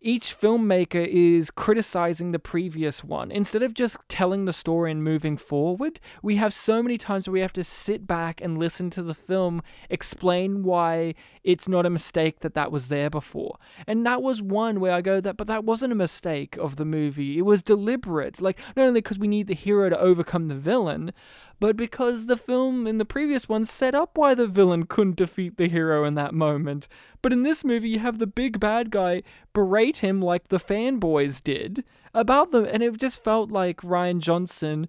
each filmmaker is criticizing the previous one. Instead of just telling the story and moving forward, we have so many times where we have to sit back and listen to the film explain why it's not a mistake that that was there before. And that was one where I go that but that wasn't a mistake of the movie. It was deliberate. Like not only because we need the hero to overcome the villain, but because the film in the previous one set up why the villain couldn't defeat the hero in that moment. But in this movie, you have the big bad guy berate him like the fanboys did about them, and it just felt like Rian Johnson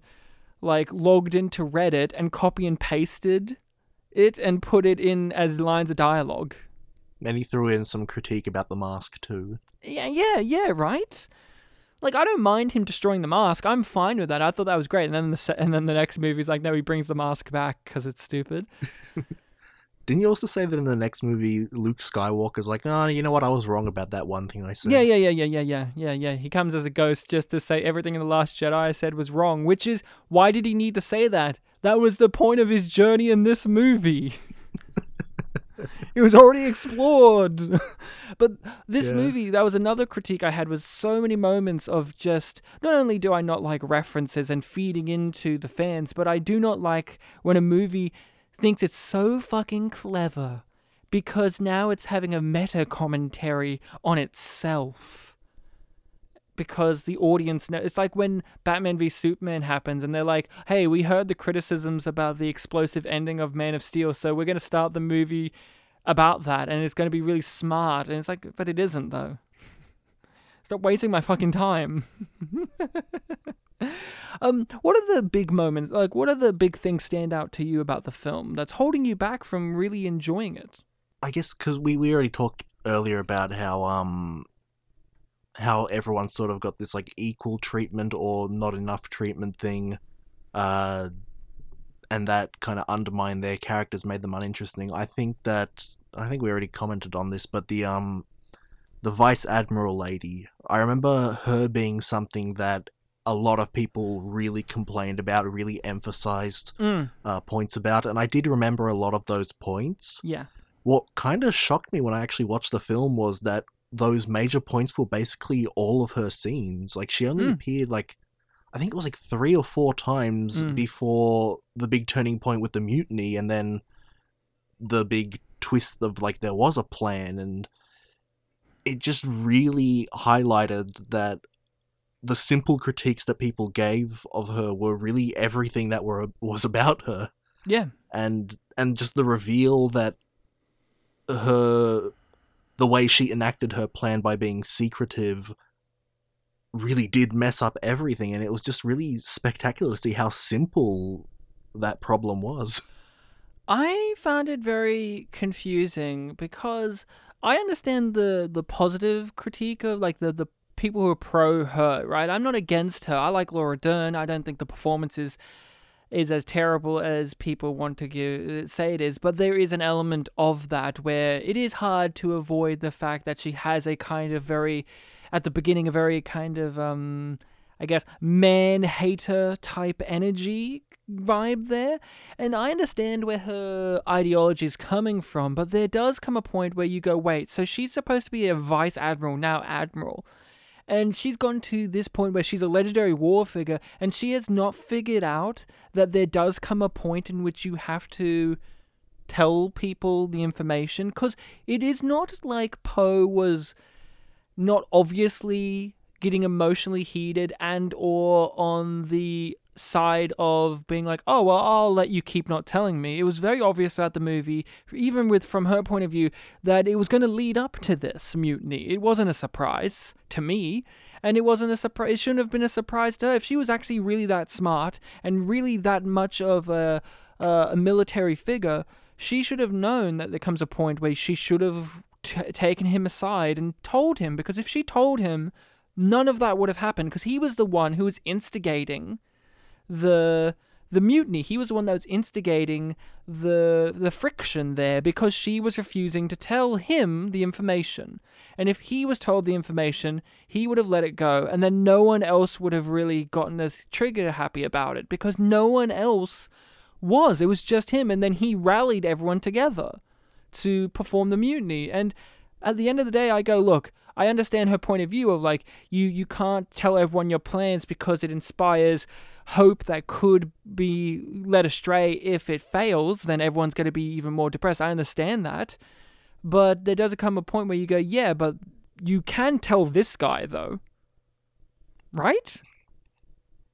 like logged into Reddit and copy and pasted it and put it in as lines of dialogue. And he threw in some critique about the mask too. Yeah, yeah, yeah, right. Like I don't mind him destroying the mask. I'm fine with that. I thought that was great. And then the se- and then the next movie's like, no, he brings the mask back because it's stupid. Didn't you also say that in the next movie, Luke Skywalker's like, oh, you know what? I was wrong about that one thing I said. Yeah, yeah, yeah, yeah, yeah, yeah, yeah, yeah. He comes as a ghost just to say everything in the Last Jedi I said was wrong. Which is why did he need to say that? That was the point of his journey in this movie. it was already explored. but this Yeah. movie, that was another critique I had was so many moments of just not only do I not like references and feeding into the fans, but I do not like when a movie thinks it's so fucking clever because now it's having a meta commentary on itself. Because the audience know it's like when Batman v Superman happens and they're like, hey, we heard the criticisms about the explosive ending of Man of Steel, so we're going to start the movie about that and it's going to be really smart. And it's like, but it isn't though. Stop wasting my fucking time. um, what are the big moments? Like, what are the big things stand out to you about the film that's holding you back from really enjoying it? I guess because we, we already talked earlier about how um how everyone sort of got this like equal treatment or not enough treatment thing, uh, and that kind of undermined their characters, made them uninteresting. I think that I think we already commented on this, but the um the vice admiral lady, I remember her being something that a lot of people really complained about, really emphasized Mm, uh, points about, and I did remember a lot of those points yeah. what kind of shocked me when I actually watched the film was that those major points were basically all of her scenes. Like she only Mm. appeared like I think it was like three or four times Mm. before the big turning point with the mutiny and then the big twist of like there was a plan and it just really highlighted that the simple critiques that people gave of her were really everything that were was about her Yeah. and and just the reveal that her the way she enacted her plan by being secretive really did mess up everything and it was just really spectacular to see how simple that problem was I found it very confusing because I understand the the positive critique of like the the people who are pro her, right? I'm not against her. I like Laura Dern. I don't think the performance is is as terrible as people want to give say it is, but there is an element of that where it is hard to avoid the fact that she has a kind of very at the beginning a very kind of um I guess man hater type energy vibe there. And I understand where her ideology is coming from, but there does come a point where you go, wait, so she's supposed to be a vice admiral, now admiral. And she's gone to this point where she's a legendary war figure, and she has not figured out that there does come a point in which you have to tell people the information. Because it is not like Poe was not obviously getting emotionally heated and or on the side of being like oh well i'll let you keep not telling me. It was very obvious throughout the movie even with from her point of view that it was going to lead up to this mutiny. It wasn't a surprise to me and it wasn't a surprise it shouldn't have been a surprise to her. If she was actually really that smart and really that much of a, a military figure she should have known that there comes a point where she should have t- taken him aside and told him because if she told him none of that would have happened because he was the one who was instigating the the mutiny. He was the one that was instigating the the friction there because she was refusing to tell him the information. And if he was told the information, he would have let it go, and then no one else would have really gotten as trigger happy about it because no one else was. It was just him, and then he rallied everyone together to perform the mutiny. And at the end of the day, I go, look, I understand her point of view of like you you can't tell everyone your plans because it inspires hope that could be led astray if it fails, then everyone's going to be even more depressed. I understand that. But there does come a point where you go, yeah, but you can tell this guy though. Right?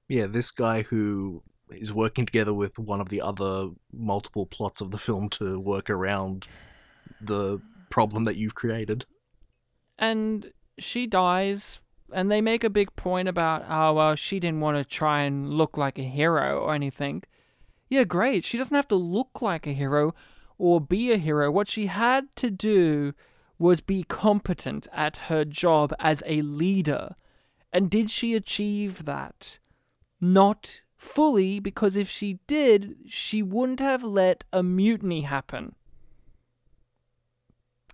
Yeah, this guy who is working together with one of the other multiple plots of the film to work around the problem that you've created. And she dies, and they make a big point about how, well, she didn't want to try and look like a hero or anything. Yeah, great. She doesn't have to look like a hero or be a hero. What she had to do was be competent at her job as a leader. And did she achieve that? Not fully, because if she did, she wouldn't have let a mutiny happen.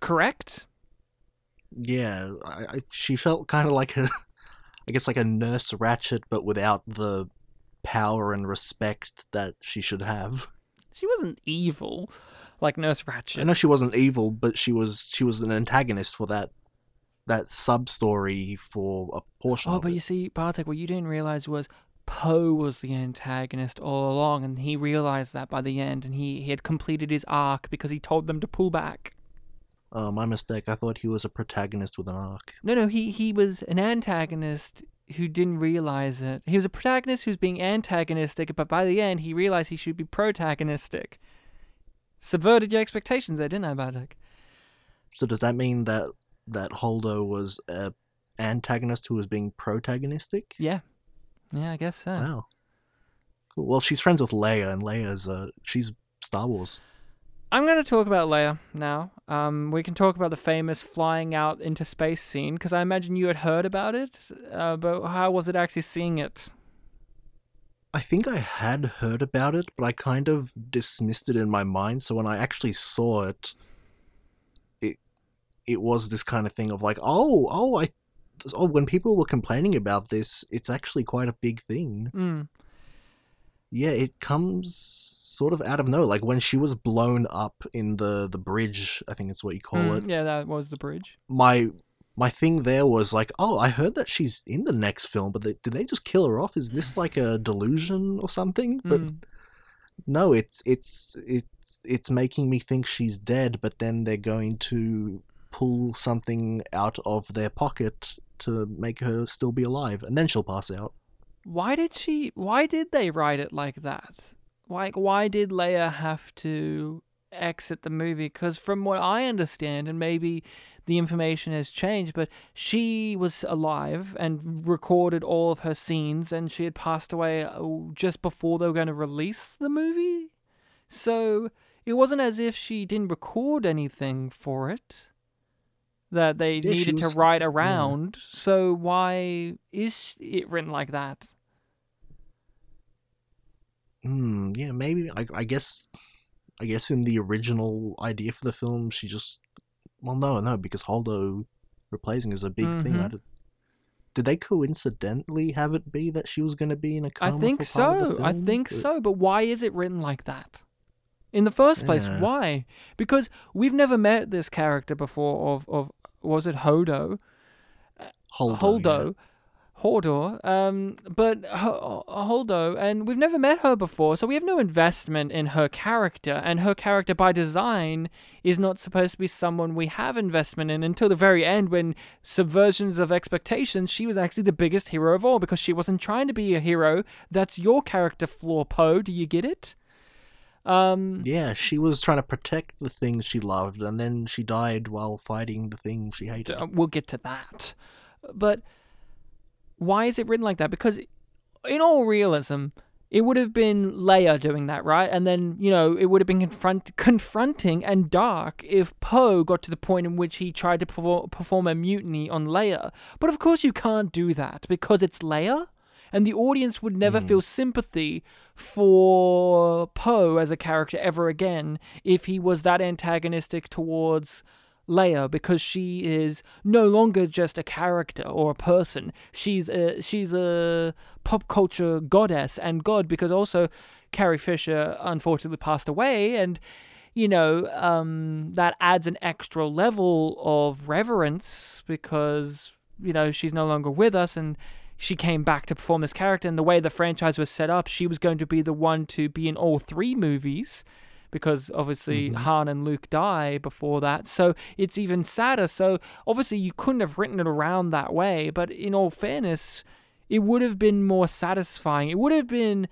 Correct? Yeah, I, I, she felt kind of like a, I guess like a Nurse Ratched, but without the power and respect that she should have. She wasn't evil, like Nurse Ratched. I know she wasn't evil, but she was she was an antagonist for that that sub story for a portion. Oh, but it. you see, Bartek, what you didn't realize was Poe was the antagonist all along, and he realized that by the end, and he, he had completed his arc because he told them to pull back. Oh, my mistake. I thought he was a protagonist with an arc. No, no, he, he was an antagonist who didn't realize it. He was a protagonist who's being antagonistic, but by the end, he realized he should be protagonistic. Subverted your expectations there, didn't I, Bartek? So does that mean that that Holdo was a antagonist who was being protagonistic? Yeah. Yeah, I guess so. Wow. Cool. Well, she's friends with Leia, and Leia's uh, she's Star Wars. I'm going to talk about Leia now. Um, we can talk about the famous flying out into space scene because I imagine you had heard about it, uh, but how was it actually seeing it? I think I had heard about it, but I kind of dismissed it in my mind. So when I actually saw it, it it was this kind of thing of like, oh, oh, I, oh, when people were complaining about this, it's actually quite a big thing. Mm. Yeah, it comes sort of out of nowhere. Like when she was blown up in the the bridge, I think it's what you call Mm, it. Yeah, that was the bridge. My my thing there was like, oh, I heard that she's in the next film, but they, did they just kill her off? Is this like a delusion or something? But Mm. no, it's it's it's it's making me think she's dead, but then they're going to pull something out of their pocket to make her still be alive, and then she'll pass out. Why did she? Why did they write it like that? Like, why did Leia have to exit the movie? Because from what I understand, and maybe the information has changed, but she was alive and recorded all of her scenes, and she had passed away uh, just before they were going to release the movie. So it wasn't as if she didn't record anything for it that they Yeah, needed was- to write around. So why is it written like that? Hmm. Yeah. Maybe. I. I guess. I guess in the original idea for the film, she just. Well, no, no, because Holdo replacing is a big thing. I did, did they coincidentally have it be that she was going to be in a I coma? think part of so. I think But- so. But why is it written like that? In the first place, Yeah. why? Because we've never met this character before of of was it Hodo? Holdo. Holdo. Hodor, um, but Ho- Holdo, and we've never met her before, so we have no investment in her character, and her character by design is not supposed to be someone we have investment in until the very end when subversions of expectations, she was actually the biggest hero of all because she wasn't trying to be a hero. That's your character flaw, Poe. Do you get it? Um, Yeah, she was trying to protect the things she loved, and then she died while fighting the thing she hated. Uh, we'll get to that. But why is it written like that? Because in all realism, it would have been Leia doing that, right? And then, you know, it would have been confront- confronting and dark if Poe got to the point in which he tried to perfor- perform a mutiny on Leia. But of course, you can't do that because it's Leia. and the audience would never hmm. feel sympathy for Poe as a character ever again if he was that antagonistic towards Leia because she is no longer just a character or a person. She's a she's a pop culture goddess and god because also Carrie Fisher unfortunately passed away and you know um, that adds an extra level of reverence because you know she's no longer with us and she came back to perform this character and the way the franchise was set up she was going to be the one to be in all three movies because obviously mm-hmm. Han and Luke die before that. So it's even sadder. So obviously you couldn't have written it around that way, but in all fairness, it would have been more satisfying. It would have been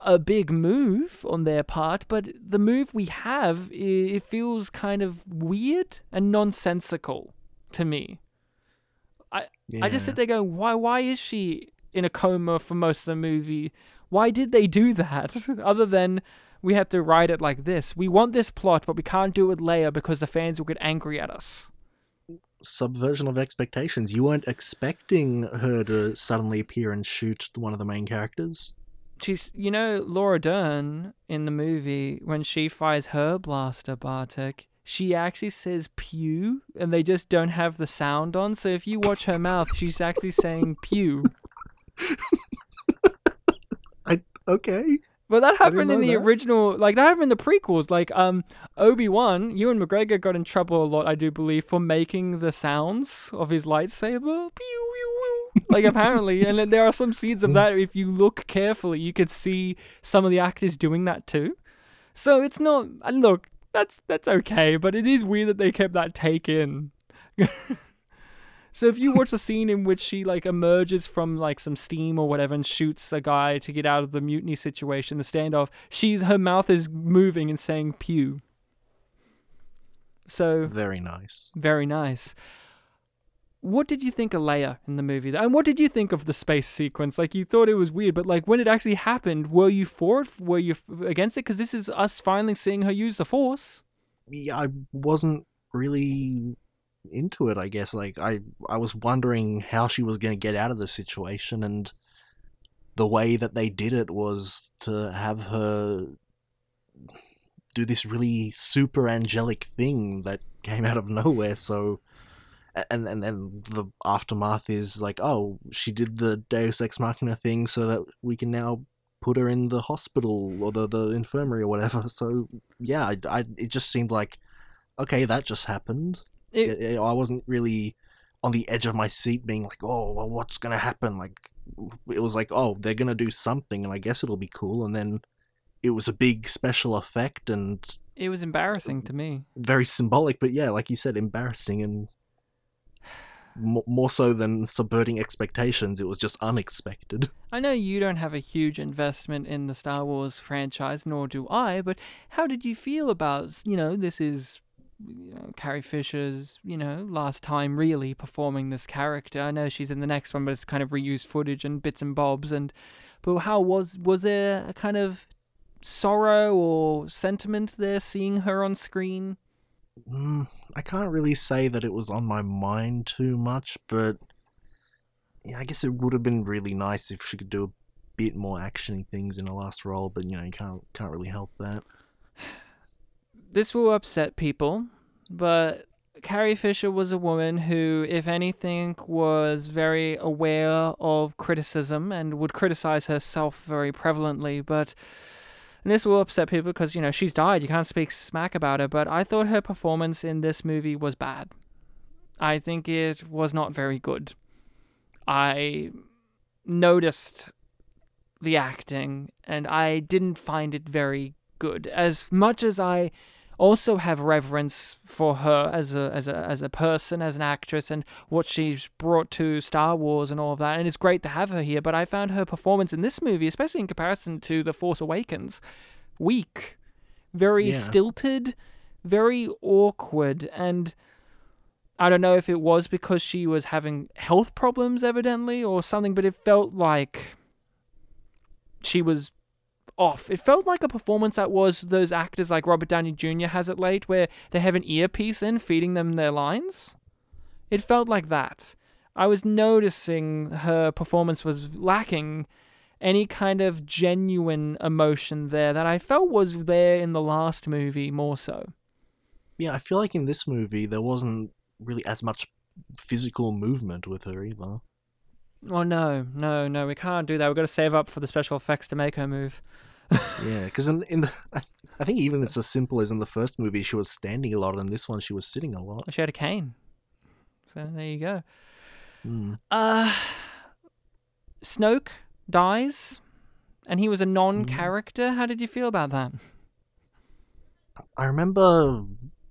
a big move on their part, but the move we have, it feels kind of weird and nonsensical to me. I I just sit there going, why why is she in a coma for most of the movie? Why did they do that? Other than we have to write it like this. We want this plot, but we can't do it with Leia because the fans will get angry at us. subversion of expectations. You weren't expecting her to suddenly appear and shoot one of the main characters. She's, you know, Laura Dern in the movie when she fires her blaster, Bartek. She actually says pew, and they just don't have the sound on. So if you watch her mouth, she's actually saying pew. I okay. But that happened in the that. original, like that happened in the prequels. Like um, Obi Wan, Ewan McGregor got in trouble a lot, I do believe, for making the sounds of his lightsaber. Pew, pew, pew. Like apparently, and there are some scenes of that. If you look carefully, you could see some of the actors doing that too. So it's not. And look, that's that's okay, but it is weird that they kept that take in. So if you watch the scene in which she like emerges from like some steam or whatever and shoots a guy to get out of the mutiny situation, the standoff, she's her mouth is moving and saying pew. So Very nice. very nice. What did you think of Leia in the movie? And what did you think of the space sequence? Like you thought it was weird, but like when it actually happened, were you for it? Were you against it? Because this is us finally seeing her use the Force. Yeah, I wasn't really into it, I guess. Like I I was wondering how she was going to get out of the situation and the way that they did it was to have her do this really super angelic thing that came out of nowhere so and and then the aftermath is like oh she did the deus ex machina thing so that we can now put her in the hospital or the, the infirmary or whatever so yeah I, I it just seemed like okay that just happened It, it, I wasn't really on the edge of my seat, being like, "Oh, well, what's gonna happen?" Like, it was like, "Oh, they're gonna do something, and I guess it'll be cool." And then it was a big special effect and it was embarrassing to me. very symbolic, but yeah, like you said, embarrassing and mo- more so than subverting expectations. It was just unexpected. I know you don't have a huge investment in the Star Wars franchise, nor do I, but how did you feel about, you know, this is you know, Carrie Fisher's, you know, last time really performing this character. I know she's in the next one, but it's kind of reused footage and bits and bobs and but how was was there a kind of sorrow or sentiment there seeing her on screen? Mm, I can't really say that it was on my mind too much, but yeah, I guess it would have been really nice if she could do a bit more actiony things in the last role. But you know, you can't can't really help that. This will upset people, but Carrie Fisher was a woman who, if anything, was very aware of criticism and would criticize herself very prevalently. But and this will upset people because, you know, she's died. You can't speak smack about her. But I thought her performance in this movie was bad. I think it was not very good. I noticed the acting and I didn't find it very good. As much as I also have reverence for her as a as a as a person, as an actress, and what she's brought to Star Wars and all of that. And it's great to have her here. But I found her performance in this movie, especially in comparison to The Force Awakens, weak, very Yeah. stilted, very awkward, and. I don't know if it was because she was having health problems, evidently, or something, but it felt like she was off. It felt like a performance that was those actors like Robert Downey Jr. has it late, where they have an earpiece in feeding them their lines. It felt like that. I was noticing her performance was lacking any kind of genuine emotion there that I felt was there in the last movie more so. Yeah, I feel like in this movie there wasn't really as much physical movement with her either. Oh no, no, no, we can't do that. We've got to save up for the special effects to make her move. yeah, because in in the, I think even it's as simple as in the first movie she was standing a lot, and in this one she was sitting a lot. She had a cane. So there you go. Mm. Uh, Snoke dies, and he was a non-character. How did you feel about that? I remember,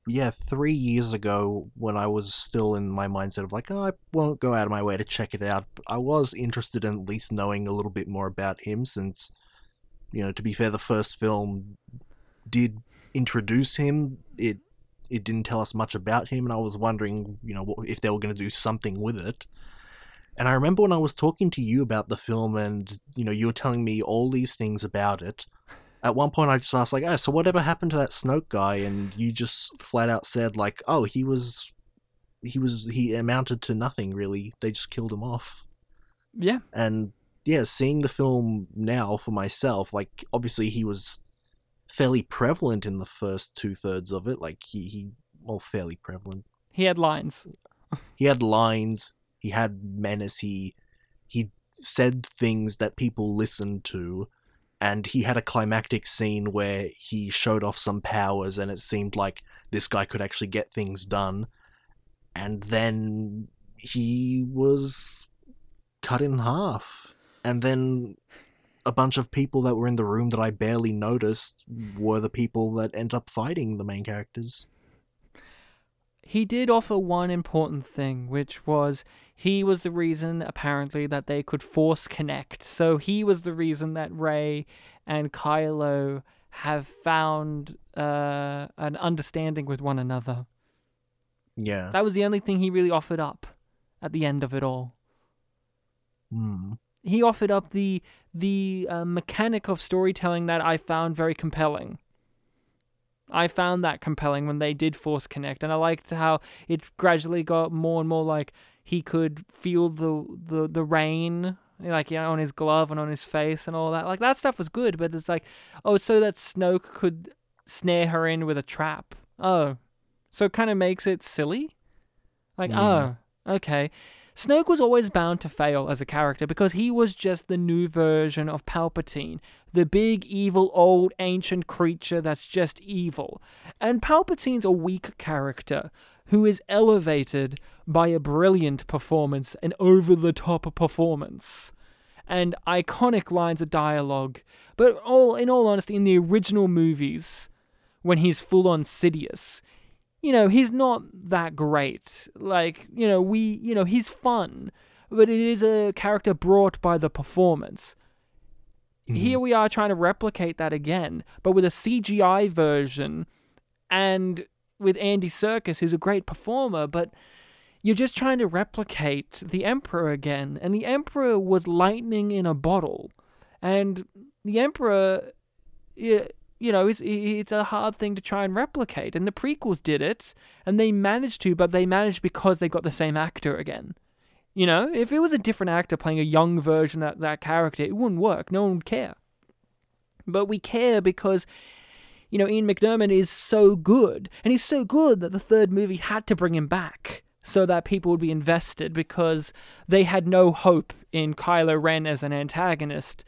yeah, three years ago when I was still in my mindset of like, oh, I won't go out of my way to check it out. But I was interested in at least knowing a little bit more about him, since, you know, to be fair, the first film did introduce him. It it didn't tell us much about him, and I was wondering, you know, if they were going to do something with it. And I remember when I was talking to you about the film, and you know, you were telling me all these things about it. At one point, I just asked, like, "Oh, so whatever happened to that Snoke guy?" And you just flat out said, like, "Oh, he was, he was, he amounted to nothing really. They just killed him off." Yeah. And yeah, seeing the film now for myself, like, obviously he was fairly prevalent in the first two thirds of it. Like, he, he, well, fairly prevalent. He had lines. He had lines he had menace he he said things that people listened to and he had a climactic scene where he showed off some powers and it seemed like this guy could actually get things done. And then he was cut in half. And then a bunch of people that were in the room that I barely noticed were the people that end up fighting the main characters. He did offer one important thing, which was he was the reason, apparently, that they could force connect. So he was the reason that Rey and Kylo have found uh, an understanding with one another. Yeah. That was the only thing he really offered up at the end of it all. Hmm. He offered up the the uh, mechanic of storytelling that I found very compelling. I found that compelling when they did force connect, and I liked how it gradually got more and more like he could feel the the the rain like you know on his glove and on his face and all that. Like that stuff was good, but it's like oh, so that Snoke could snare her in with a trap. Oh, so it kind of makes it silly. Like Mm. oh, okay. Snoke was always bound to fail as a character because he was just the new version of Palpatine, the big, evil, old, ancient creature that's just evil. And Palpatine's a weak character who is elevated by a brilliant performance, an over the top performance, and iconic lines of dialogue. But all in all honesty, in the original movies, when he's full on Sidious, you know, he's not that great. Like, you know, we, you know, he's fun, but it is a character brought by the performance. Mm-hmm. Here we are trying to replicate that again, but with a CGI version and with Andy Serkis, who's a great performer, but you're just trying to replicate the Emperor again. And the Emperor was lightning in a bottle. And the Emperor, you know, it's, it's a hard thing to try and replicate. And the prequels did it, and they managed to, but they managed because they got the same actor again. You know, if it was a different actor playing a young version of that character, it wouldn't work. No one would care. But we care because, you know, Ian McDiarmid is so good. And he's so good that the third movie had to bring him back so that people would be invested because they had no hope in Kylo Ren as an antagonist,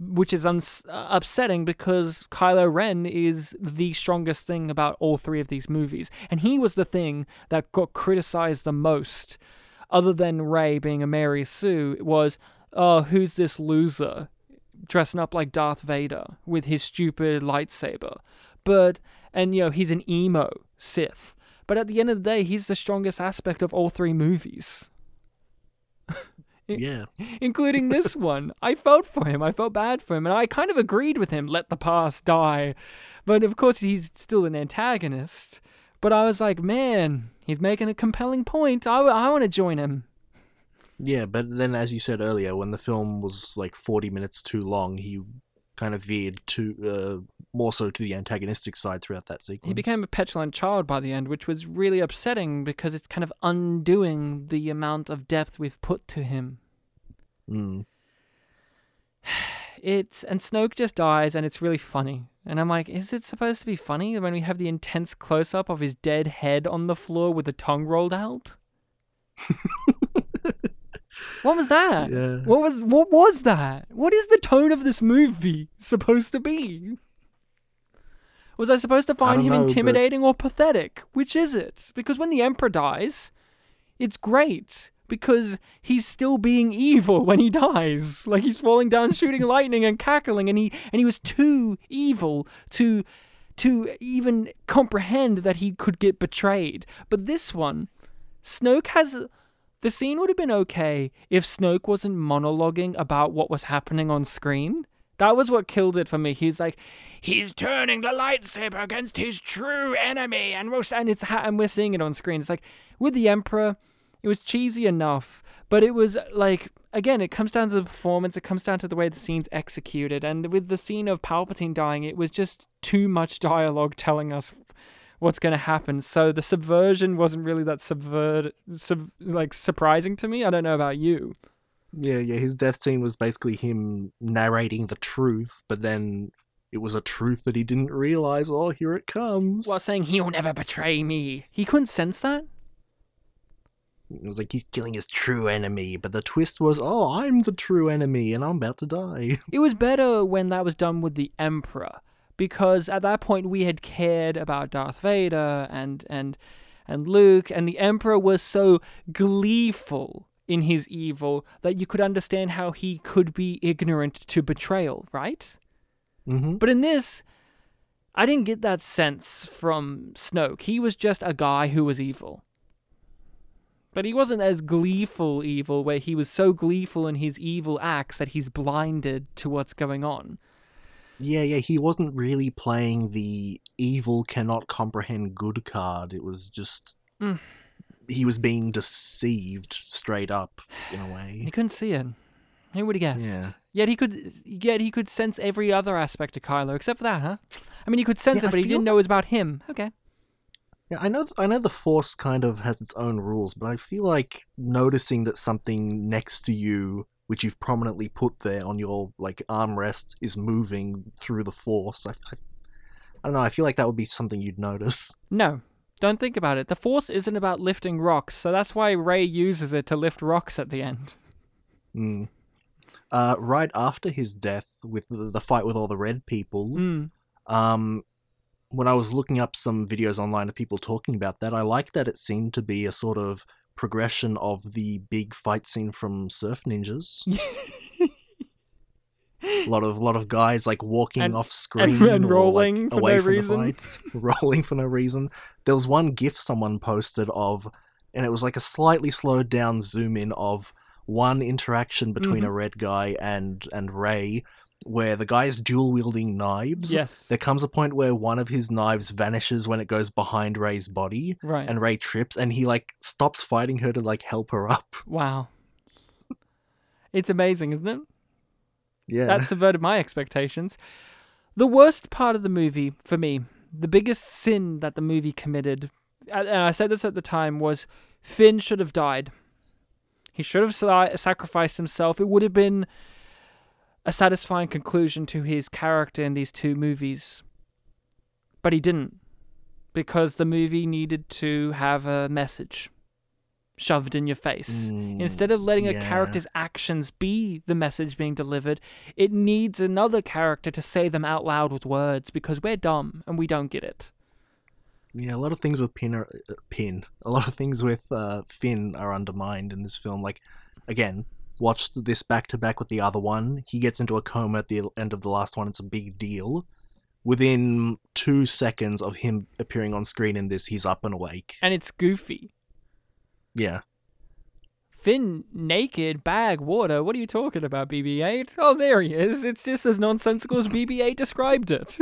which is uh, upsetting because Kylo Ren is the strongest thing about all three of these movies. And he was the thing that got criticized the most other than Rey being a Mary Sue, was, oh, who's this loser dressing up like Darth Vader with his stupid lightsaber? But, and you know, he's an emo Sith. But at the end of the day, he's the strongest aspect of all three movies, Yeah. including this one. I felt for him. I felt bad for him. And I kind of agreed with him let the past die. But of course, he's still an antagonist. But I was like, man, he's making a compelling point. I, I want to join him. Yeah, but then as you said earlier, when the film was like 40 minutes too long, he kind of veered to uh, more so to the antagonistic side throughout that sequence. He became a petulant child by the end, which was really upsetting because it's kind of undoing the amount of depth we've put to him. Mm. It's and Snoke just dies, and it's really funny. And I'm like, is it supposed to be funny when we have the intense close up of his dead head on the floor with the tongue rolled out? what was that? Yeah. What was what was that? What is the tone of this movie supposed to be? Was I supposed to find him know, but- intimidating or pathetic? Which is it? Because when the Emperor dies, it's great because he's still being evil when he dies. Like he's falling down, shooting lightning and cackling, and he and he was too evil to to even comprehend that he could get betrayed. But this one, Snoke has the scene would have been okay if Snoke wasn't monologuing about what was happening on screen. That was what killed it for me. He's like, he's turning the lightsaber against his true enemy, and we're and it's and we're seeing it on screen. It's like with the Emperor, it was cheesy enough, but it was like again, it comes down to the performance. It comes down to the way the scene's executed, and with the scene of Palpatine dying, it was just too much dialogue telling us what's going to happen. So the subversion wasn't really that subvert sub, like surprising to me. I don't know about you. Yeah, yeah. His death scene was basically him narrating the truth, but then it was a truth that he didn't realize. Oh, here it comes. While saying he'll never betray me. He couldn't sense that? It was like he's killing his true enemy, but the twist was, oh, I'm the true enemy and I'm about to die. It was better when that was done with the Emperor. Because at that point we had cared about Darth Vader and and and Luke, and the Emperor was so gleeful in his evil that you could understand how he could be ignorant to betrayal, right? mm-hmm. But in this, I didn't get that sense from Snoke. He was just a guy who was evil. But he wasn't as gleeful evil, where he was so gleeful in his evil acts that he's blinded to what's going on. Yeah, yeah. He wasn't really playing the evil cannot comprehend good card. It was just. Mm. He was being deceived straight up, in a way. He couldn't see it. Who would have guessed? Yeah. Yet he could. Yet he could sense every other aspect of Kylo, except for that, huh? I mean, he could sense Yeah, it, I but he feel didn't know it was about him. Okay. Yeah, I know. I know the Force kind of has its own rules, but I feel like noticing that something next to you, which you've prominently put there on your like armrest, is moving through the Force. I, I, I don't know. I feel like that would be something you'd notice. No, don't think about it. The Force isn't about lifting rocks, so that's why Rey uses it to lift rocks at the end. Mm. Uh, right after his death, with the, the fight with all the red people, Mm. um, when I was looking up some videos online of people talking about that, I liked that it seemed to be a sort of progression of the big fight scene from Surf Ninjas. a lot of lot of guys like walking And- off screen and or, rolling like, for away no from reason. the fight, rolling for no reason. There was one GIF someone posted of, and it was like a slightly slowed down zoom in of one interaction between Mhm. a red guy and and Rey, where the guy is dual wielding knives. Yes. There comes a point where one of his knives vanishes when it goes behind Rey's body, Right. and Rey trips, and he like stops fighting her to like help her up. wow. It's amazing, isn't it? Yeah, That subverted my expectations. The worst part of the movie, for me, the biggest sin that the movie committed, and and I said this at the time, was Finn should have died. He should have sacrificed himself. It would have been a satisfying conclusion to his character in these two movies. But he didn't. Because the movie needed to have a message shoved in your face. Mm, Instead of letting a character's actions be the message being delivered, it needs another character to say them out loud with words because we're dumb and we don't get it. Yeah, a lot of things with Pin are uh, Pin. A lot of things with uh, Finn are undermined in this film. Like, again, watched this back to back with the other one. He gets into a coma at the end of the last one. It's a big deal. Within two seconds of him appearing on screen in this, he's up and awake. And it's goofy. Yeah, Finn naked, bag, water. What are you talking about, BB 8? Oh, there he is. It's just as nonsensical as BB 8 described it.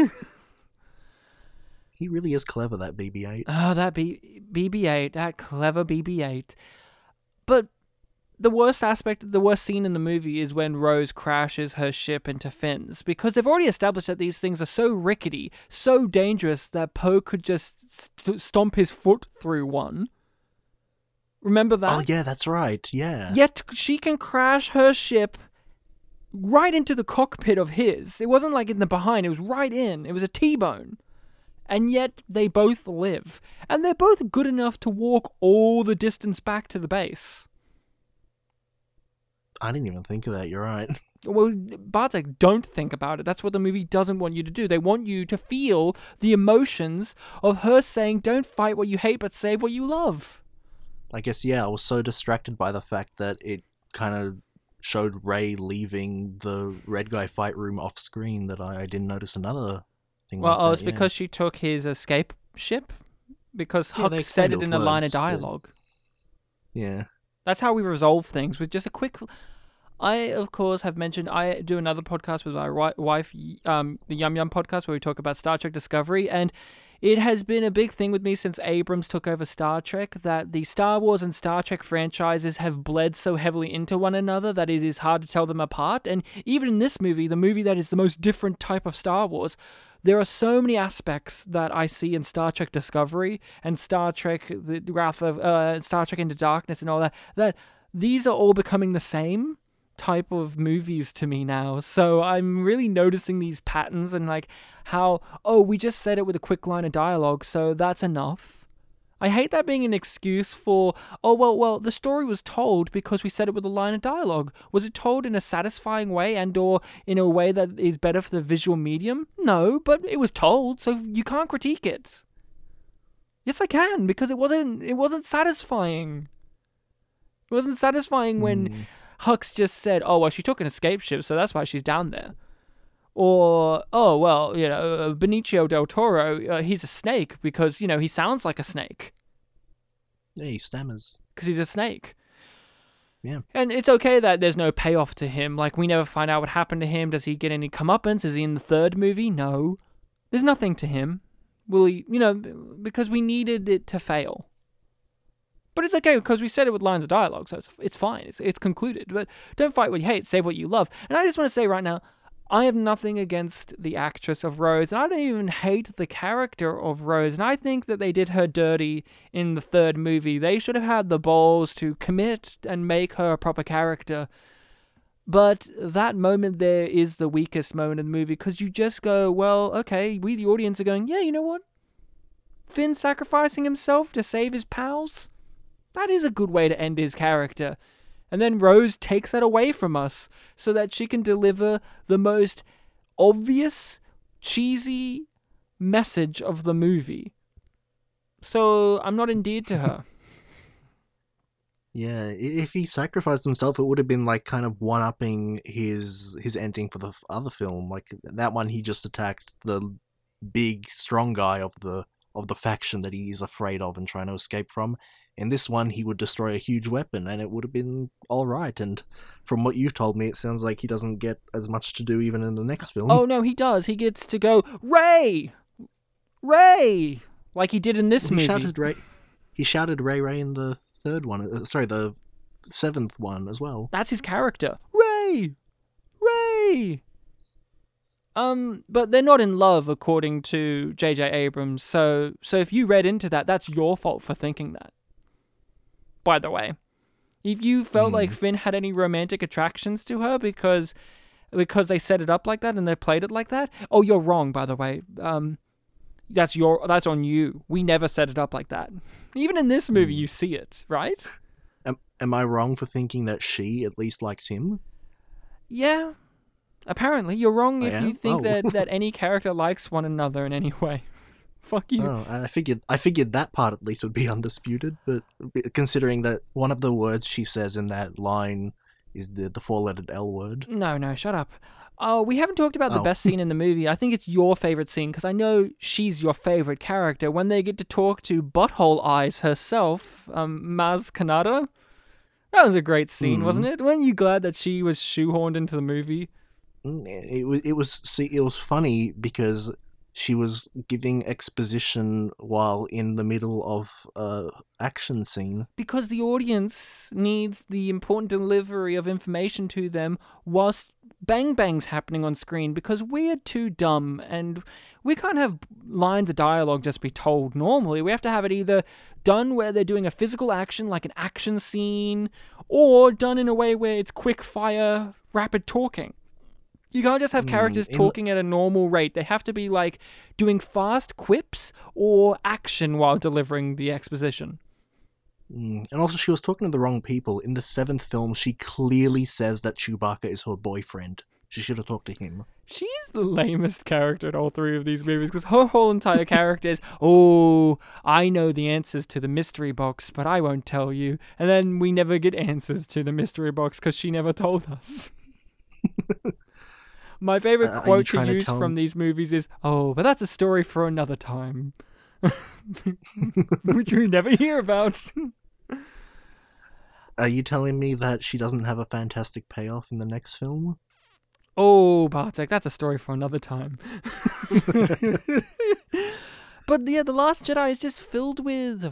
he really is clever. That BB-8. Oh, ah, that B- BB-8, that clever BB-8. But the worst aspect, the worst scene in the movie is when Rose crashes her ship into Finn's because they've already established that these things are so rickety, so dangerous that Poe could just st- stomp his foot through one. Remember that? Oh yeah, that's right. Yeah. Yet she can crash her ship right into the cockpit of his. It wasn't like in the behind, it was right in. It was a T bone. And yet they both live. And they're both good enough to walk all the distance back to the base. I didn't even think of that. You're right. Well, Bartek, don't think about it. That's what the movie doesn't want you to do. They want you to feel the emotions of her saying, Don't fight what you hate, but save what you love. I guess yeah. I was so distracted by the fact that it kind of showed Rey leaving the red guy fight room off screen that I, I didn't notice another thing. Well, like oh, it's yeah. because she took his escape ship? Because Yeah, Hux said it in with a line of words, but- dialogue. yeah. That's how we resolve things with just a quick. I, of course, have mentioned I do another podcast with my wife, um, the Yum Yum podcast, where we talk about Star Trek Discovery, and it has been a big thing with me since Abrams took over Star Trek that the Star Wars and Star Trek franchises have bled so heavily into one another that it is hard to tell them apart. And even in this movie, the movie that is the most different type of Star Wars, there are so many aspects that I see in Star Trek Discovery and Star Trek The Wrath of uh, Star Trek Into Darkness and all that that these are all becoming the same type of movies to me now. So I'm really noticing these patterns and like how oh we just said it with a quick line of dialogue, so that's enough. I hate that being an excuse for oh well well the story was told because we said it with a line of dialogue. Was it told in a satisfying way and or in a way that is better for the visual medium? No, but it was told, so you can't critique it. Yes, I can because it wasn't it wasn't satisfying. It wasn't satisfying when Mm. Hux just said, "Oh well, she took an escape ship, so that's why she's down there." Or, "Oh well, you know, uh, Benicio del Toro, uh, he's a snake because you know he sounds like a snake Yeah, he stammers. because he's a snake." Yeah. And it's okay that there's no payoff to him. Like we never find out what happened to him. Does he get any comeuppance? Is he in the third movie? No. There's nothing to him. Will he? You know, because we needed it to fail. But it's okay because we said it with lines of dialogue, so it's, it's fine. It's, it's concluded. But don't fight what you hate, save what you love. And I just want to say right now, I have nothing against the actress of Rose, and I don't even hate the character of Rose. And I think that they did her dirty in the third movie. They should have had the balls to commit and make her a proper character. But that moment there is the weakest moment in the movie because you just go, well, okay, we the audience are going, yeah, you know what? Finn sacrificing himself to save his pals? That is a good way to end his character. And then Rose takes that away from us so that she can deliver the most obvious, cheesy message of the movie. So I'm not endeared to her. Yeah, if he sacrificed himself, it would have been like kind of one upping his his ending for the other film. Like that one, he just attacked the big strong guy of the of the faction that he is afraid of and trying to escape from. In this one, he would destroy a huge weapon, and it would have been all right. And from what you've told me, it sounds like he doesn't get as much to do even in the next film. oh no, he does. He gets to go, Rey! Rey! Like he did in this he movie. shouted Rey. He shouted Rey Rey in the third one. Uh, sorry, the seventh one as well. That's his character. Rey! Rey! Um, but they're not in love according to J.J. Abrams. So, so if you read into that, that's your fault for thinking that. By the way, if you felt like Finn had any romantic attractions to her because because they set it up like that and they played it like that, oh, you're wrong. By the way, um, that's your that's on you. We never set it up like that. Even in this movie, you see it, right? Am, am I wrong for thinking that she at least likes him? Yeah. Apparently, you're wrong I if you think Oh. that, that any character likes one another in any way. Fuck you. Oh, I figured I figured that part at least would be undisputed, but considering that one of the words she says in that line is the the four lettered L word. No, no, shut up. Oh, we haven't talked about the Oh. best scene in the movie. I think it's your favorite scene because I know she's your favorite character when they get to talk to Butthole Eyes herself, um, Maz Kanata. That was a great scene, Mhm. wasn't it? Weren't you glad that she was shoehorned into the movie? Mm, It was it was see it was funny because she was giving exposition while in the middle of a action scene. because the audience needs the important delivery of information to them whilst bang bangs happening on screen because we're too dumb and we can't have lines of dialogue just be told normally we have to have it either done where they're doing a physical action like an action scene or done in a way where it's quick fire rapid talking you can't just have characters in- talking at a normal rate. They have to be like doing fast quips or action while delivering the exposition. Mm. And also, she was talking to the wrong people. In the seventh film, she clearly says that Chewbacca is her boyfriend. She should have talked to him. She is the lamest character in all three of these movies because her whole entire character is, oh, I know the answers to the mystery box, but I won't tell you. And then we never get answers to the mystery box because she never told us. My favorite Uh, quote to use from these movies is, oh, but that's a story for another time. Which we never hear about. Are you telling me that she doesn't have a fantastic payoff in the next film? Oh, Bartek, that's a story for another time. but yeah, The Last Jedi is just filled with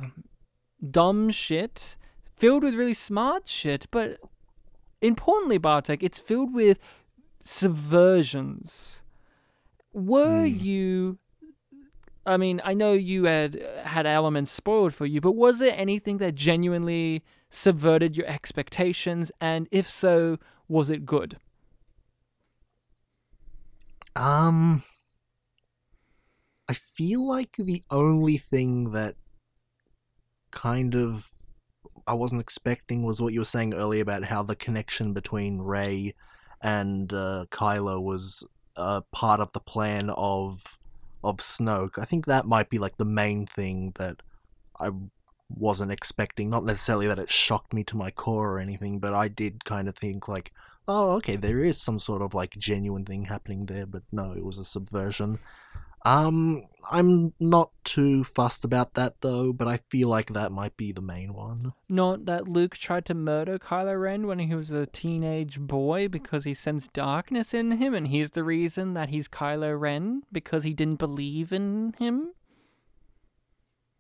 dumb shit, filled with really smart shit, but importantly, Bartek, it's filled with subversions. Were Hmm. you I mean, I know you had had elements spoiled for you, but was there anything that genuinely subverted your expectations and if so, was it good? Um, I feel like the only thing that kind of I wasn't expecting was what you were saying earlier about how the connection between Rey and uh, Kylo was uh, part of the plan of of Snoke. I think that might be like the main thing that I wasn't expecting. Not necessarily that it shocked me to my core or anything, but I did kind of think like, oh, okay, there is some sort of like genuine thing happening there, but no, it was a subversion. Um, I'm not too fussed about that though, but I feel like that might be the main one. Not that Luke tried to murder Kylo Ren when he was a teenage boy because he sensed darkness in him, and he's the reason that he's Kylo Ren because he didn't believe in him.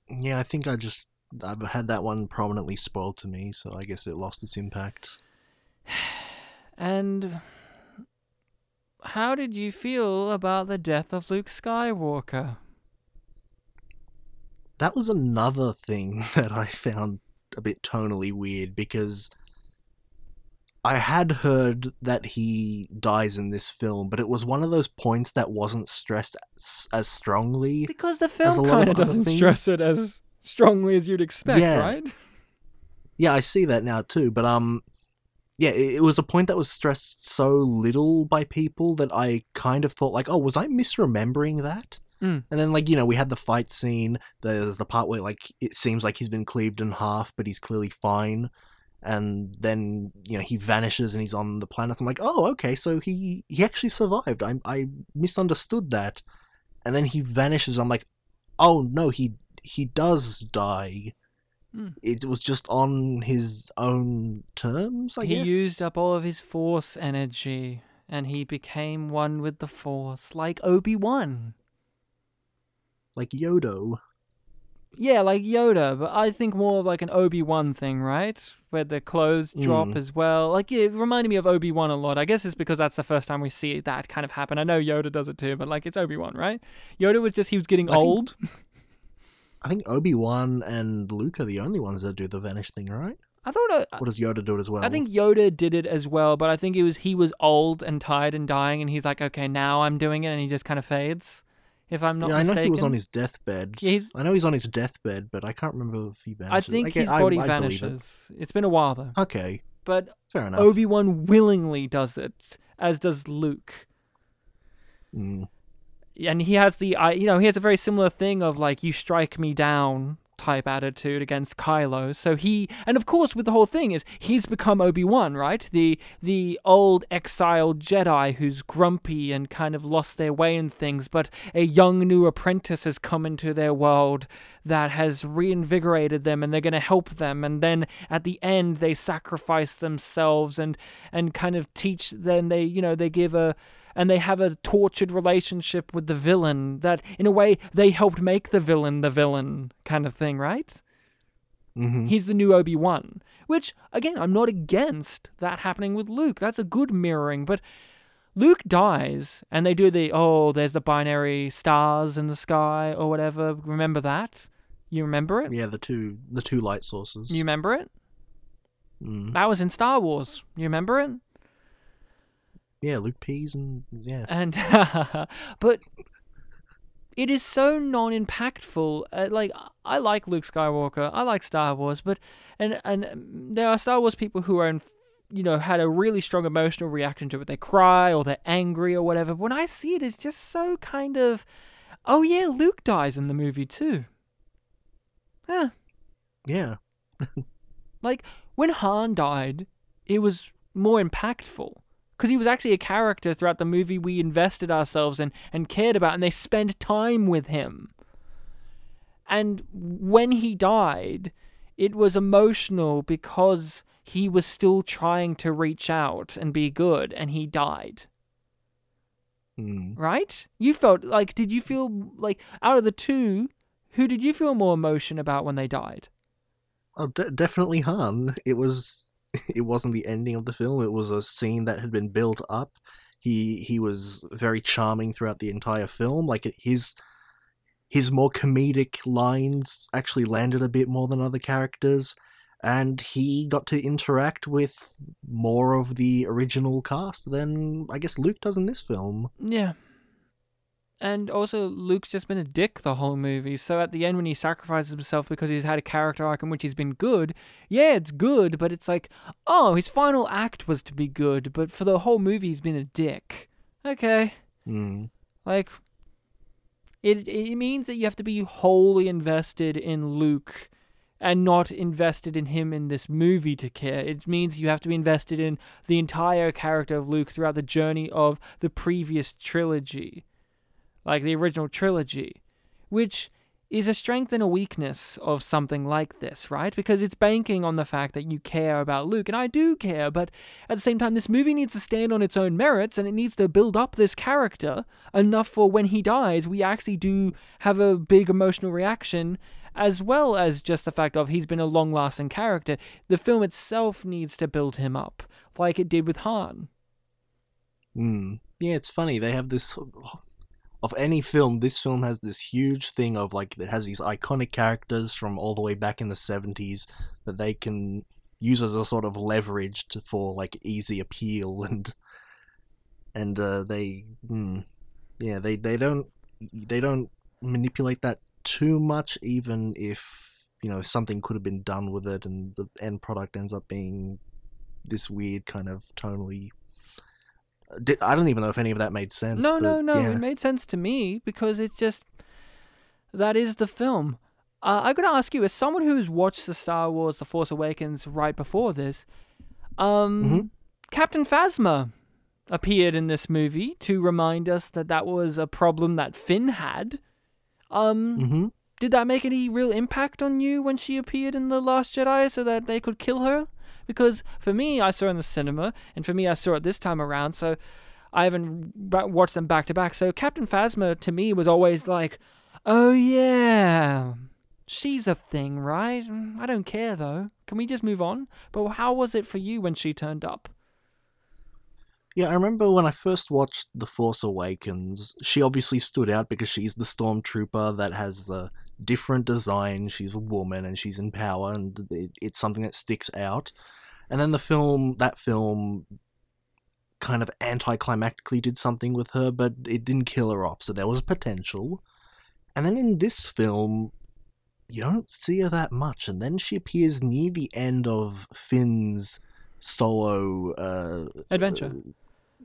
Yeah, I think I just I've had that one prominently spoiled to me, so I guess it lost its impact. And how did you feel about the death of Luke Skywalker? That was another thing that I found a bit tonally weird because I had heard that he dies in this film, but it was one of those points that wasn't stressed as, as strongly. Because the As film kind of doesn't things. stress it as strongly as you'd expect, Yeah. right? Yeah, I see that now too, but um yeah, it, was a point that was stressed so little by people that I kind of thought like, "Oh, was I misremembering that?" Mm. And then like, you know, we had the fight scene, there's the part where like it seems like he's been cleaved in half, but he's clearly fine. And then, you know, he vanishes and he's on the planet. I'm like, "Oh, okay, so he he actually survived. I I misunderstood that." And then he vanishes. I'm like, "Oh, no, he he does die." Hmm. it was just on his own terms, I he guess. used up all of his force energy and he became one with the force like Obi-Wan. like Yodo. Yeah, like Yoda, but I think more of like an Obi-Wan thing, right? Where the clothes drop Mm. as well. Like it reminded me of Obi-Wan a lot. I guess it's because that's the first time we see that kind of happen. I know Yoda does it too, but like it's Obi-Wan, right? Yoda was just he was getting I think- old. I think Obi Wan and Luke are the only ones that do the vanish thing, right? I thought uh, Or does Yoda do it as well? I think Yoda did it as well, but I think it was he was old and tired and dying, and he's like, okay, now I'm doing it, and he just kind of fades. If I'm not yeah, I know mistaken, he was on his deathbed. Yeah, he's- I know he's on his deathbed, but I can't remember if he vanishes. I think Okay, his body I it. vanishes. It's been a while though, Okay, but fair enough. Obi Wan willingly does it, as does Luke. Mm. And he has the I you know he has a very similar thing of like you strike me down type attitude against Kylo. So he and of course with the whole thing is he's become Obi-Wan, right? The the old exiled Jedi who's grumpy and kind of lost their way in things, but a young new apprentice has come into their world that has reinvigorated them and they're going to help them and then at the end they sacrifice themselves and and kind of teach then they you know they give a and they have a tortured relationship with the villain that in a way they helped make the villain the villain kind of thing, right? hmm He's the new Obi-Wan, which again, I'm not against that happening with Luke. That's a good mirroring, but Luke dies and they do the oh, there's the binary stars in the sky or whatever. Remember that? You remember it? Yeah, the two the two light sources. You remember it? Mm. That was in Star Wars. You remember it? Yeah, Luke peas and yeah. and but it is so non-impactful uh, like i like luke skywalker i like star wars but and and there are star wars people who are in, you know had a really strong emotional reaction to it. They cry or they're angry or whatever. But when i see it it's just so kind of oh yeah luke dies in the movie too. Yeah Yeah. like when Han died, it was more impactful because he was actually a character throughout the movie we invested ourselves in and cared about, and they spent time with him. And when he died, it was emotional because he was still trying to reach out and be good, and he died. Mm. Right? You felt like, did you feel like out of the two, who did you feel more emotion about when they died? Oh, de- definitely Han. It was. It wasn't the ending of the film. It was a scene that had been built up. He he was very charming throughout the entire film. Like his his more comedic lines actually landed a bit more than other characters, and he got to interact with more of the original cast than I guess Luke does in this film. Yeah. And also, Luke's just been a dick the whole movie. So at the end, when he sacrifices himself because he's had a character arc in which he's been good, yeah, it's good, but it's like, oh, his final act was to be good, but for the whole movie, he's been a dick. Okay. Mm. Like, it, it means that you have to be wholly invested in Luke and not invested in him in this movie to care. It means you have to be invested in the entire character of Luke throughout the journey of the previous trilogy, like the original trilogy, which is a strength and a weakness of something like this, right? Because it's banking on the fact that you care about Luke, and I do care, but at the same time, this movie needs to stand on its own merits and it needs to build up this character enough for when he dies, we actually do have a big emotional reaction, as well as just the fact of he's been a long lasting character. The film itself needs to build him up, like it did with Han. Mm. Yeah, it's funny. They have this of any film. This film has this huge thing of like it has these iconic characters from all the way back in the seventies that they can use as a sort of leverage to, for like easy appeal and and uh, they mm, yeah they they don't they don't manipulate that too much even if you know something could have been done with it and the end product ends up being this weird kind of tonally Di- I don't even know if any of that made sense. No, no, but no. yeah. It made sense to me because it's just that is the film. Uh, I gotta ask you, as someone who's watched the Star Wars: The Force Awakens right before this, um, Mhm. Captain Phasma appeared in this movie to remind us that that was a problem that Finn had. Um, Mm-hmm. did that make any real impact on you when she appeared in The Last Jedi so that they could kill her? Because for me, I saw in the cinema, and for me, I saw it this time around, so I haven't watched them back to back. So Captain Phasma to me was always like, oh yeah, she's a thing, right? I don't care though. Can we just move on? But how was it for you when she turned up? Yeah, I remember when I first watched The Force Awakens, she obviously stood out because she's the stormtrooper that has a different design. She's a woman and she's in power, and it, it's something that sticks out. And then the film, that film, kind of anticlimactically did something with her, but it didn't kill her off, so there was potential. And then in this film, you don't see her that much, and then she appears near the end of Finn's solo uh, Adventure.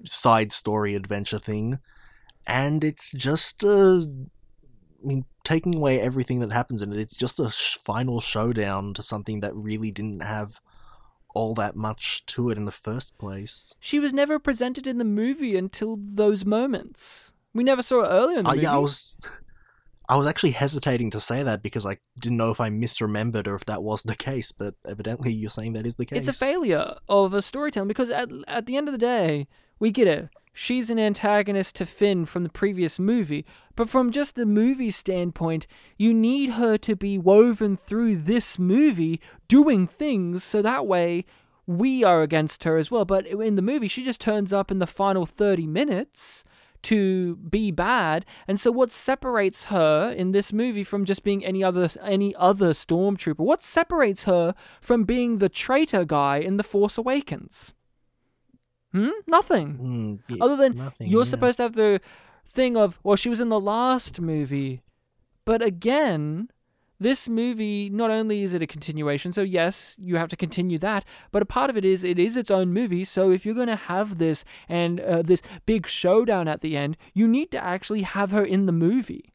side story adventure thing, and it's just a. I mean, taking away everything that happens in it, it's just a sh- final showdown to something that really didn't have all that much to it in the first place. She was never presented in the movie until those moments. We never saw her earlier in the Uh, movie. yeah, I was. I was actually hesitating to say that because I didn't know if I misremembered or if that was the case, but evidently you're saying that is the case. It's a failure of a storytelling because at at the end of the day, we get it. She's an antagonist to Finn from the previous movie, but from just the movie standpoint, you need her to be woven through this movie doing things so that way we are against her as well. But in the movie, she just turns up in the final 30 minutes to be bad. And so what separates her in this movie from just being any other any other stormtrooper? What separates her from being the traitor guy in The Force Awakens? Hmm? Nothing. Mm, yeah, Other than nothing, you're yeah. supposed to have the thing of, well, she was in the last movie. But again, this movie, not only is it a continuation, so yes, you have to continue that, but a part of it is it is its own movie. So if you're going to have this and uh, this big showdown at the end, you need to actually have her in the movie.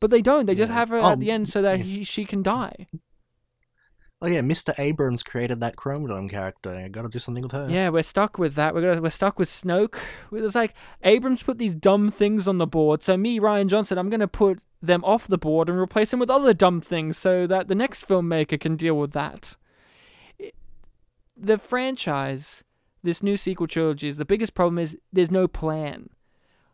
But they don't. They just have her Oh, at the end so that yeah. he, she can die. Oh yeah, Mr. Abrams created that Chrome Dome character. I gotta do something with her. Yeah, we're stuck with that. We're gonna, we're stuck with Snoke. It's like Abrams put these dumb things on the board. So me, Rian Johnson, I'm gonna put them off the board and replace them with other dumb things, so that the next filmmaker can deal with that. It- The franchise, this new sequel trilogy, is the biggest problem is there's no plan.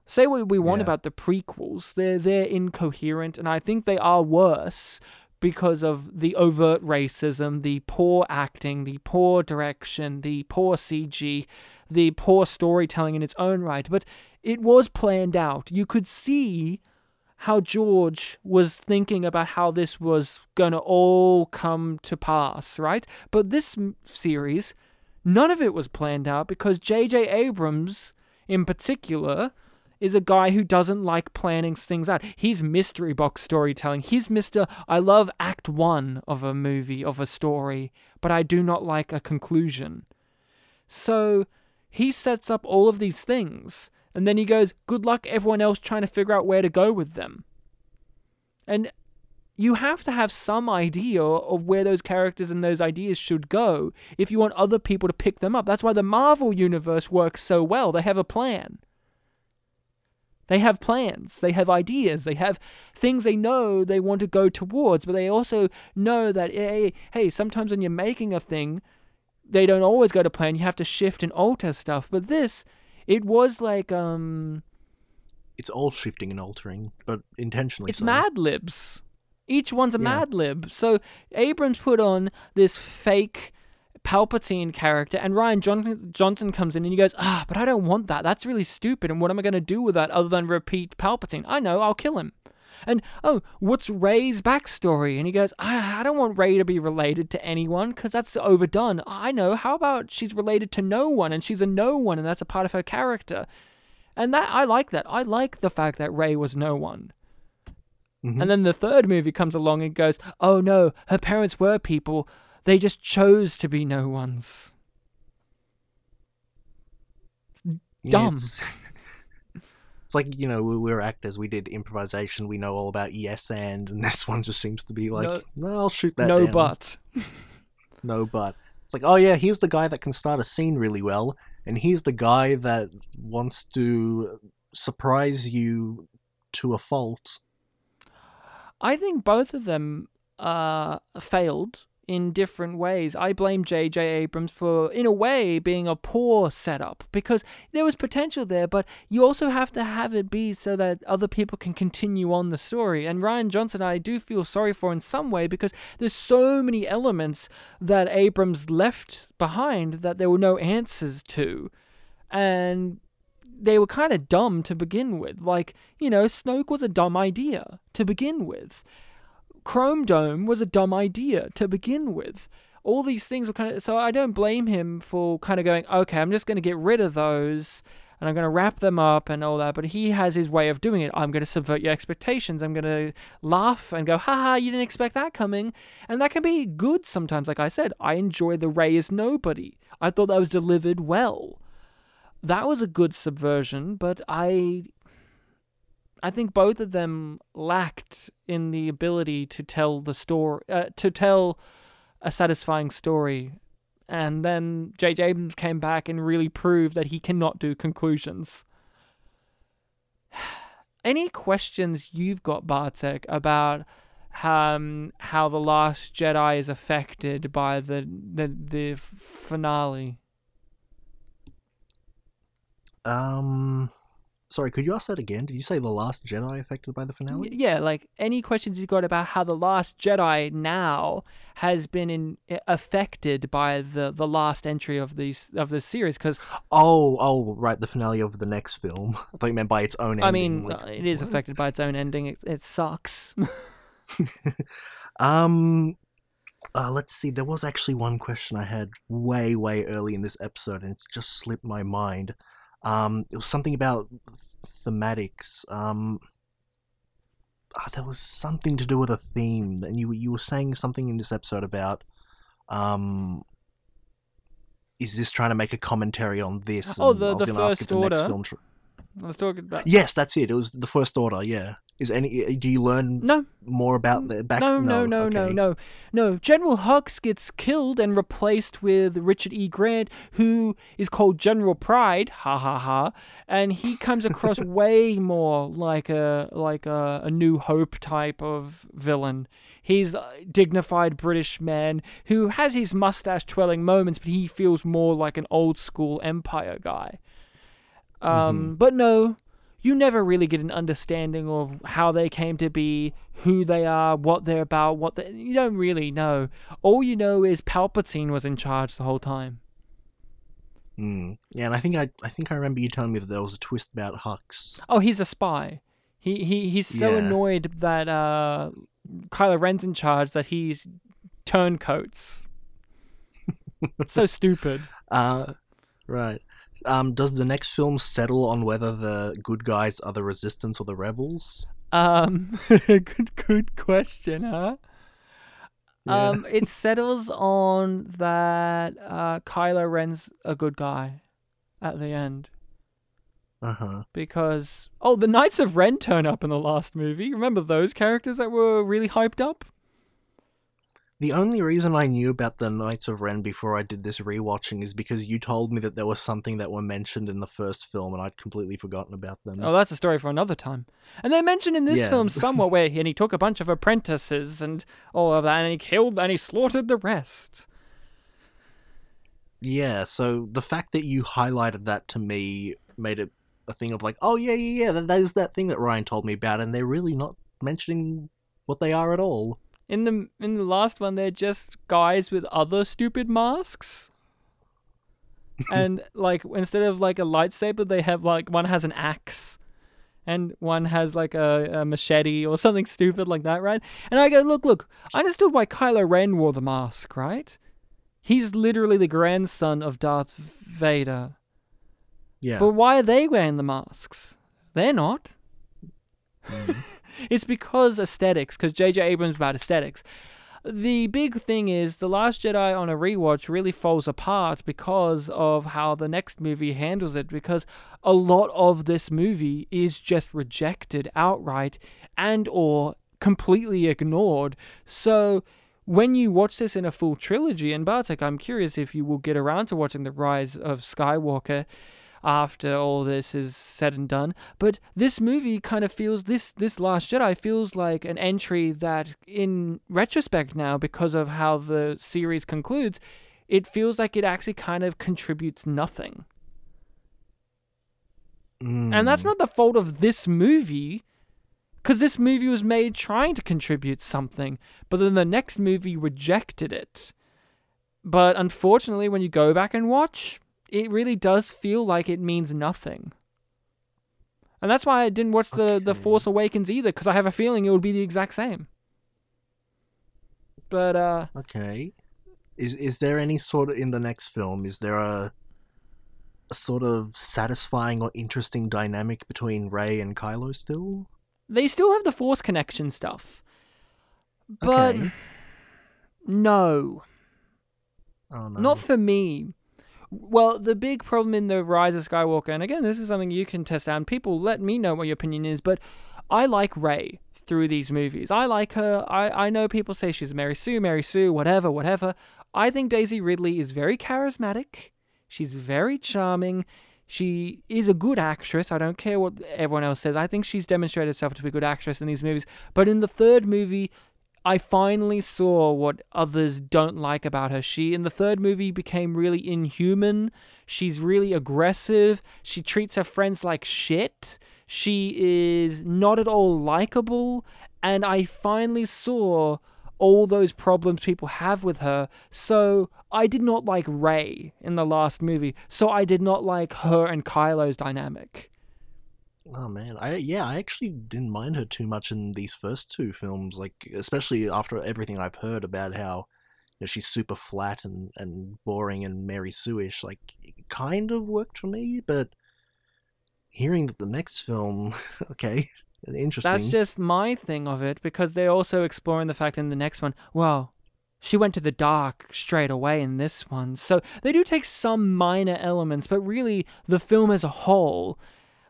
Say what we want Yeah. about the prequels, they're they're incoherent, and I think they are worse because of the overt racism, the poor acting, the poor direction, the poor CG, the poor storytelling in its own right. But it was planned out. You could see how George was thinking about how this was going to all come to pass, right? But this series, none of it was planned out because J.J. Abrams, in particular, is a guy who doesn't like planning things out. He's mystery box storytelling. He's Mr. I love act one of a movie, of a story, but I do not like a conclusion. So he sets up all of these things, and then he goes, Good luck, everyone else trying to figure out where to go with them. And you have to have some idea of where those characters and those ideas should go if you want other people to pick them up. That's why the Marvel Universe works so well. They have a plan. They have plans, they have ideas, they have things they know they want to go towards, but they also know that, hey, hey, sometimes when you're making a thing, they don't always go to plan. You have to shift and alter stuff. But this, it was like, um, It's all shifting and altering, but intentionally it's so. Mad Libs. Each one's a Yeah. Mad Lib. So Abrams put on this fake Palpatine character, and Rian John- Johnson comes in and he goes, Ah, but I don't want that. That's really stupid. And what am I going to do with that other than repeat Palpatine? I know, I'll kill him. And oh, what's Rey's backstory? And he goes, I, I don't want Rey to be related to anyone because that's overdone. I know. How about she's related to no one and she's a no one and that's a part of her character? And that I like that. I like the fact that Rey was no one. Mhm. And then the third movie comes along and goes, "Oh no, her parents were people. They just chose to be no ones." Dumb. It's, it's like you know we- we're actors. We did improvisation. We know all about yes and, and this one just seems to be like, No- no, I'll shoot that. no down. but. no but. It's like, oh yeah, here's the guy that can start a scene really well, and here's the guy that wants to surprise you to a fault. I think both of them uh, failed in different ways. I blame J.J. Abrams for, in a way, being a poor setup because there was potential there, but you also have to have it be so that other people can continue on the story. And Rian Johnson, I do feel sorry for in some way because there's so many elements that Abrams left behind that there were no answers to. And they were kind of dumb to begin with. Like, you know, Snoke was a dumb idea to begin with. Chrome Dome was a dumb idea to begin with. All these things were kind of. So I don't blame him for kind of going, okay, I'm just going to get rid of those and I'm going to wrap them up and all that. But he has his way of doing it. I'm going to subvert your expectations. I'm going to laugh and go, haha, you didn't expect that coming. And that can be good sometimes. Like I said, I enjoy the Rey is nobody. I thought that was delivered well that was a good subversion, but I I think both of them lacked in the ability to tell the story uh, to tell a satisfying story. And then J.J. Abrams came back and really proved that he cannot do conclusions. Any questions you've got, Bartek, about um, how the Last Jedi is affected by the the, the finale? Um, sorry, could you ask that again? Did you say the Last Jedi affected by the finale? Yeah, like any questions you got about how the Last Jedi now has been in, affected by the the last entry of these of this series? Because Oh, oh, right, the finale of the next film. I thought you meant by its own ending. I mean, like, uh, it is what? affected by its own ending. It, it sucks. Um, uh, let's see. There was actually one question I had way, way early in this episode, and it's just slipped my mind. Um, it was something about thematics. Um, ah, there was something to do with a theme, and you you were saying something in this episode about, um. Is this trying to make a commentary on this? Oh, the- I was the First if the next Order. film I was talking about Yes, that's it. It was the first order. Yeah. Is any? Do you learn no, more about the back? no, no, no, no, okay. no, no. General Hux gets killed and replaced with Richard E. Grant, who is called General Pryde. Ha ha ha! And he comes across way more like a like a, a New Hope type of villain. He's a dignified British man who has his mustache twirling moments, but he feels more like an old school Empire guy. Um, But no, you never really get an understanding of how they came to be, who they are, what they're about, what they, you don't really know. All you know is Palpatine was in charge the whole time. Mm. Yeah, and I think I I think I remember you telling me that there was a twist about Hux. Oh, he's a spy. He he he's so Yeah. annoyed that uh, Kylo Ren's in charge that he's turncoats. so stupid. Uh, right. Um, does the next film settle on whether the good guys are the Resistance or the Rebels? Um, good good question, huh? Yeah. Um, it settles on that uh, Kylo Ren's a good guy at the end Uh huh. because oh, the Knights of Ren turn up in the last movie. Remember those characters that were really hyped up? The only reason I knew about the Knights of Ren before I did this rewatching is because you told me that there was something that were mentioned in the first film, and I'd completely forgotten about them. Oh, that's a story for another time. And they mentioned in this Yeah. film somewhere where he, and he took a bunch of apprentices and all of that, and he killed and he slaughtered the rest. Yeah, so the fact that you highlighted that to me made it a thing of like, oh yeah, yeah, yeah, that, that is that thing that Ryan told me about, and they're really not mentioning what they are at all. In the in the last one, they're just guys with other stupid masks. and like instead of like a lightsaber, they have like one has an axe, and one has like a, a machete or something stupid like that, right? And I go, look, look, I understood why Kylo Ren wore the mask, right? He's literally the grandson of Darth Vader. Yeah. But why are they wearing the masks? They're not. Mm. it's because aesthetics, because J.J. Abrams about aesthetics. The big thing is The Last Jedi on a rewatch really falls apart because of how the next movie handles it, because a lot of this movie is just rejected outright and or completely ignored. So when you watch this in a full trilogy, and Bartek, I'm curious if you will get around to watching The Rise of Skywalker after all this is said and done. But this movie kind of feels this this Last Jedi feels like an entry that, in retrospect now, because of how the series concludes, it feels like it actually kind of contributes nothing. And that's Mm. not the fault of this movie. Because this movie was made trying to contribute something, but then the next movie rejected it. But unfortunately, when you go back and watch, it really does feel like it means nothing. And that's why I didn't watch the, the Force Awakens either, because I have a feeling it would be the exact same. But, uh, Okay. Is is there any sort of in the next film? Is there a a sort of satisfying or interesting dynamic between Rey and Kylo still? they still have the Force connection stuff. But, Okay. no. Oh no. Not for me. Well, the big problem in the Rise of Skywalker, and again, this is something you can test out, and people let me know what your opinion is, but I like Rey through these movies. I like her. I, I know people say she's Mary Sue, Mary Sue, whatever, whatever. I think Daisy Ridley is very charismatic. She's very charming. She is a good actress. I don't care what everyone else says. I think she's demonstrated herself to be a good actress in these movies. But in the third movie, I finally saw what others don't like about her. She, in the third movie, became really inhuman. She's really aggressive. She treats her friends like shit. She is not at all likable. And I finally saw all those problems people have with her. So I did not like Rey in the last movie. So I did not like her and Kylo's dynamic. Oh man, I yeah, I actually didn't mind her too much in these first two films, like especially after everything I've heard about how you know, she's super flat and, and boring and Mary Sue-ish. Like, it kind of worked for me, but hearing that the next film, okay, interesting. That's just my thing of it because they're also exploring the fact in the next one, well, she went to the dark straight away in this one. So they do take some minor elements, but really the film as a whole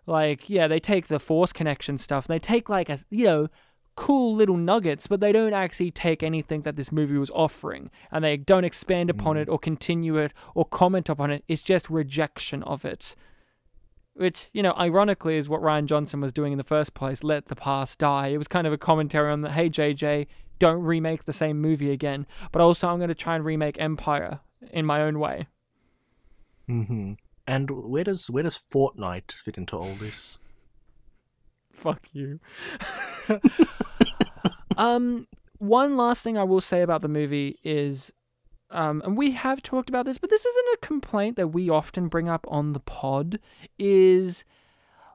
like, yeah, they take the force connection stuff. They take like a you know cool little nuggets, but they don't actually take anything that this movie was offering, and they don't expand upon Mm. it or continue it or comment upon it. It's just rejection of it. Which, you know, ironically is what Rian Johnson was doing in the first place, let the past die. It was kind of a commentary on the hey JJ, don't remake the same movie again. But also I'm gonna try and remake Empire in my own way. hmm And where does where does Fortnite fit into all this? Fuck you. um, one last thing I will say about the movie is, um, and we have talked about this, but this isn't a complaint that we often bring up on the pod. Is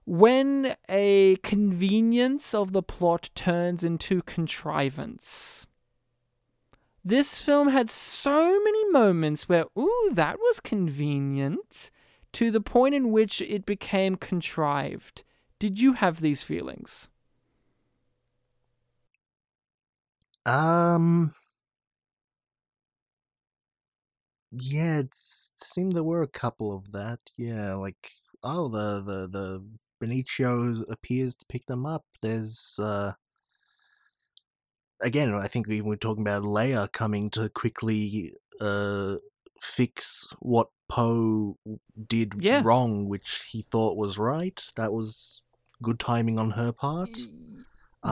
when a convenience of the plot turns into contrivance. This film had so many moments where, ooh, that was convenient, to the point in which it became contrived. Did you have these feelings? Um. Yeah, it seemed there were a couple of that. Yeah, like oh, the the the Benicio appears to pick them up. There's uh. Again, I think we were talking about Leia coming to quickly uh fix what Poe did Yeah. wrong, which he thought was right. That was good timing on her part.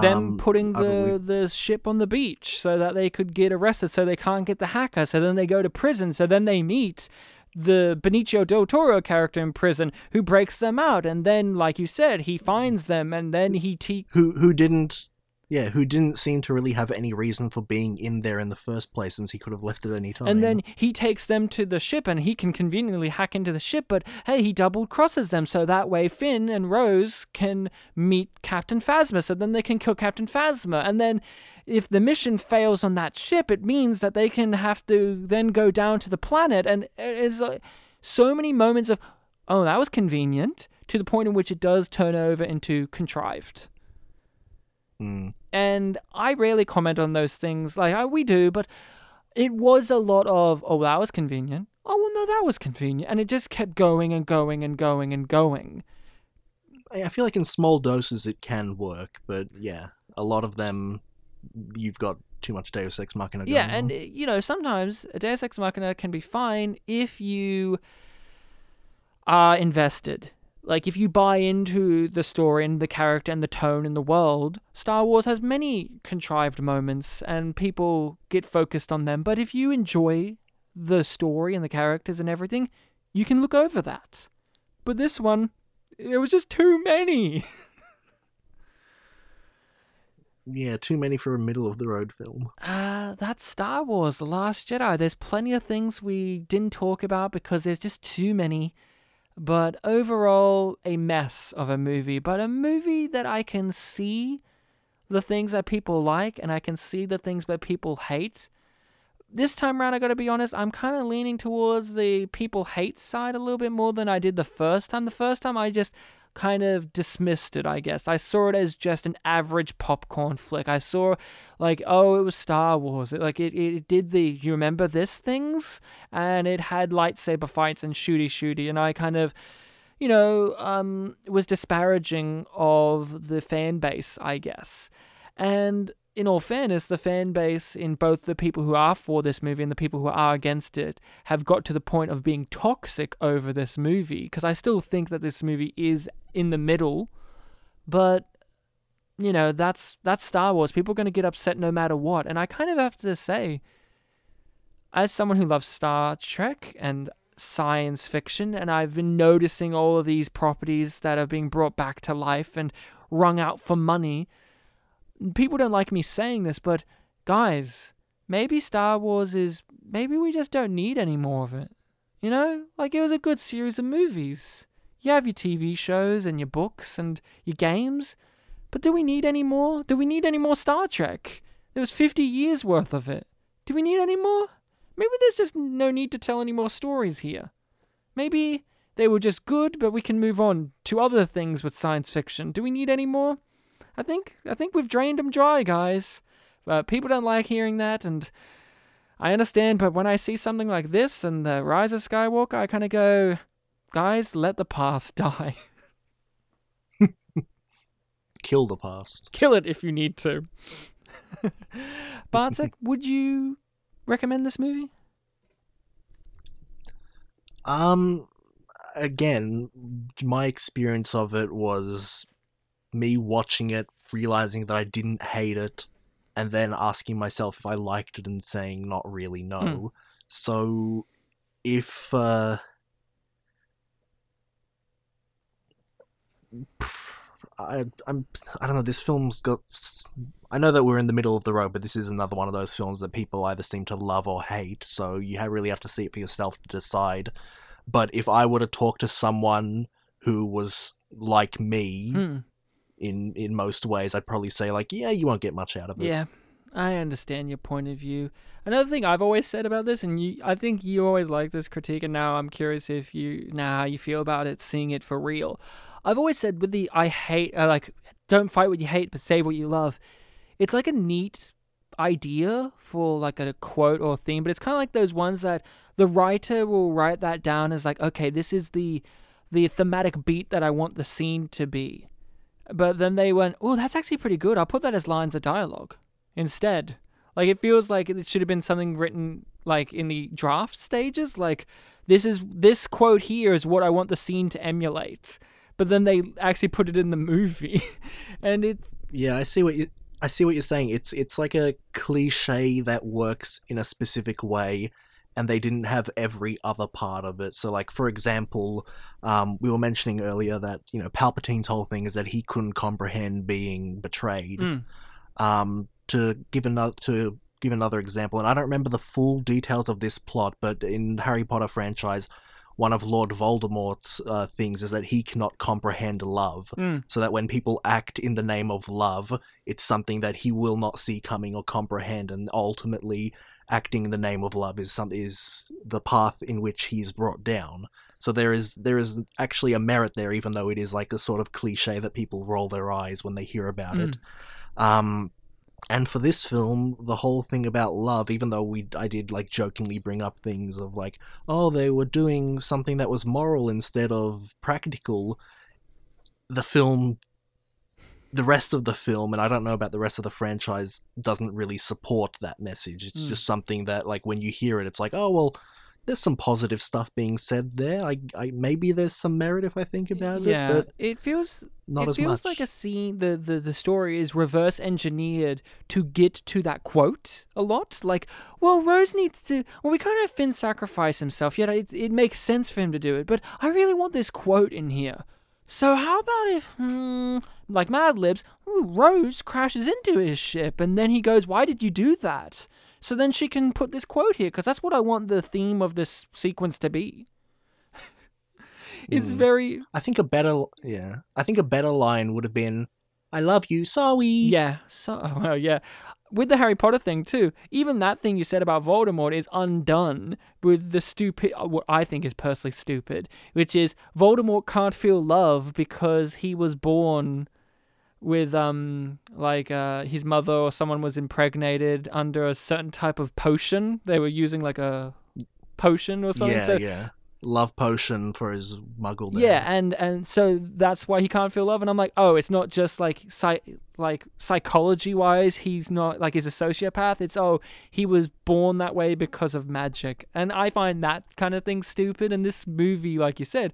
them Um, putting the, the ship on the beach so that they could get arrested so they can't get the hacker so then they go to prison so then they meet the Benicio del Toro character in prison who breaks them out and then like you said he finds them and then he te- who who didn't yeah who didn't seem to really have any reason for being in there in the first place since he could have left at any time. And then he takes them to the ship and he can conveniently hack into the ship but hey he double crosses them so that way Finn and Rose can meet Captain Phasma so then they can kill Captain Phasma. And then if the mission fails on that ship it means that they can have to then go down to the planet and it's like so many moments of oh that was convenient to the point in which it does turn over into contrived. Mm. And I rarely comment on those things. Like I, we do, but it was a lot of oh that was convenient. Oh well, no, that was convenient, and it just kept going and going and going and going. I feel like in small doses it can work but yeah a lot of them you've got too much Deus Ex Machina going Yeah, and on. uh, you know sometimes a Deus Ex Machina can be fine if you are invested. Like if you buy into the story and the character and the tone and the world, Star Wars has many contrived moments and people get focused on them. But if you enjoy the story and the characters and everything, you can look over that. But this one, it was just too many. yeah too many for a middle of the road film Uh, that's Star Wars The Last Jedi. There's plenty of things we didn't talk about because there's just too many. But overall, a mess of a movie. But a movie that I can see the things that people like and I can see the things that people hate. This time around, I gotta be honest, I'm kind of leaning towards the people hate side a little bit more than I did the first time. The first time, I just kind of dismissed it, I guess. I saw it as just an average popcorn flick. I saw, like, oh, it was Star Wars. It, like, it, it did the, you remember this things? And it had lightsaber fights and shooty shooty. And I kind of, you know, um, was disparaging of the fan base, I guess. And in all fairness, the fan base in both the people who are for this movie and the people who are against it have got to the point of being toxic over this movie. Because I still think that this movie is in the middle, but you know, that's that's Star Wars. People are going to get upset no matter what. And I kind of have to say as someone who loves Star Trek and science fiction and I've been noticing all of these properties that are being brought back to life and wrung out for money. People don't like me saying this, but guys, maybe Star Wars is maybe we just don't need any more of it. You know? Like it was a good series of movies. You have your TV shows and your books and your games, but do we need any more? Do we need any more Star Trek? There was 50 years worth of it. Do we need any more? Maybe there's just no need to tell any more stories here. Maybe they were just good, but we can move on to other things with science fiction. Do we need any more? I think I think we've drained them dry, guys. But people don't like hearing that, and I understand. But when I see something like this and the Rise of Skywalker, I kind of go, guys, let the past die. Kill the past. Kill it if you need to. Bartek, would you recommend this movie? Um, again, my experience of it was me watching it, realizing that I didn't hate it, and then asking myself if I liked it and saying not really no. Mm. So, if uh, I, I'm, I don't know. This film's got I know that we're in the middle of the road, but this is another one of those films that people either seem to love or hate. So you really have to see it for yourself to decide. But if I were to talk to someone who was like me Hmm. In in most ways, I'd probably say like, yeah, you won't get much out of it. Yeah, I understand your point of view. Another thing I've always said about this, and you, I think you always like this critique, and now I'm curious if you now how you feel about it, seeing it for real. I've always said with the I hate, uh, like, don't fight what you hate, but save what you love. It's like a neat idea for like a quote or theme, but it's kind of like those ones that the writer will write that down as like, okay, this is the the thematic beat that I want the scene to be. But then they went, oh, that's actually pretty good. I'll put that as lines of dialogue instead. Like it feels like it should have been something written like in the draft stages. Like this is this quote here is what I want the scene to emulate. But then they actually put it in the movie, and it Yeah, I see what you I see what you're saying. It's it's like a cliche that works in a specific way and they didn't have every other part of it. So like for example, um, we were mentioning earlier that, you know, Palpatine's whole thing is that he couldn't comprehend being betrayed. Mm. Um, to give another to give another example, and I don't remember the full details of this plot, but in the Harry Potter franchise, one of Lord Voldemort's uh, things is that he cannot comprehend love. Mm. So that when people act in the name of love, it's something that he will not see coming or comprehend, and ultimately, acting in the name of love is some is the path in which he is brought down. So there is there is actually a merit there, even though it is like a sort of cliche that people roll their eyes when they hear about it. Um, and for this film, the whole thing about love, even though we I did like jokingly bring up things of like, oh, they were doing something that was moral instead of practical. The film, the rest of the film, and I don't know about the rest of the franchise, doesn't really support that message. It's Mm. just something that, like, when you hear it, it's like, oh well, there's some positive stuff being said there. I, I maybe there's some merit if I think about yeah, it, but it feels not it as feels much. like a scene. The, the the story is reverse engineered to get to that quote a lot. Like, well, Rose needs to. Well, we can't have Finn sacrifice himself. Yet it it makes sense for him to do it. But I really want this quote in here. So how about if, hmm, like Mad Libs, Rose crashes into his ship, and then he goes, "Why did you do that?" So then she can put this quote here because that's what I want the theme of this sequence to be. it's Hmm. very I think a better yeah. I think a better line would have been I love you, sorry. Yeah, so oh, well, yeah. With the Harry Potter thing too, even that thing you said about Voldemort is undone with the stupid, what I think is personally stupid, which is Voldemort can't feel love because he was born with um like uh his mother or someone was impregnated under a certain type of potion. They were using like a potion or something. Yeah, so yeah. Love potion for his muggle yeah, and and so that's why he can't feel love. And I'm like, oh, it's not just like psy- like psychology wise, he's not like he's a sociopath. It's oh, he was born that way because of magic. And I find that kind of thing stupid. And this movie, like you said,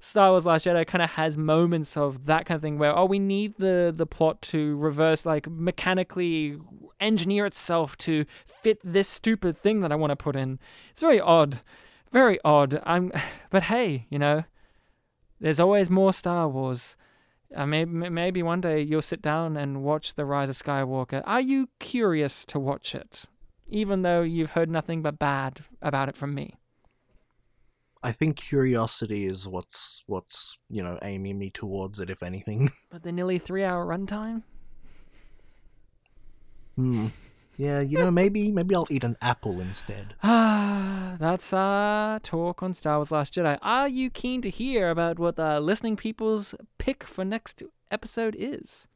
Star Wars Last Jedi kind of has moments of that kind of thing where oh we need the the plot to reverse like mechanically engineer itself to fit this stupid thing that I want to put in. It's very odd. Very odd. I'm but hey, you know, there's always more Star Wars. Uh, maybe maybe one day you'll sit down and watch The Rise of Skywalker. Are you curious to watch it? Even though you've heard nothing but bad about it from me. I think curiosity is what's what's you know aiming me towards it, if anything. But the nearly three hour runtime? Hmm. Yeah, you know, maybe maybe I'll eat an apple instead. Ah, that's uh talk on Star Wars Last Jedi. Are you keen to hear about what the listening people's pick for next episode is?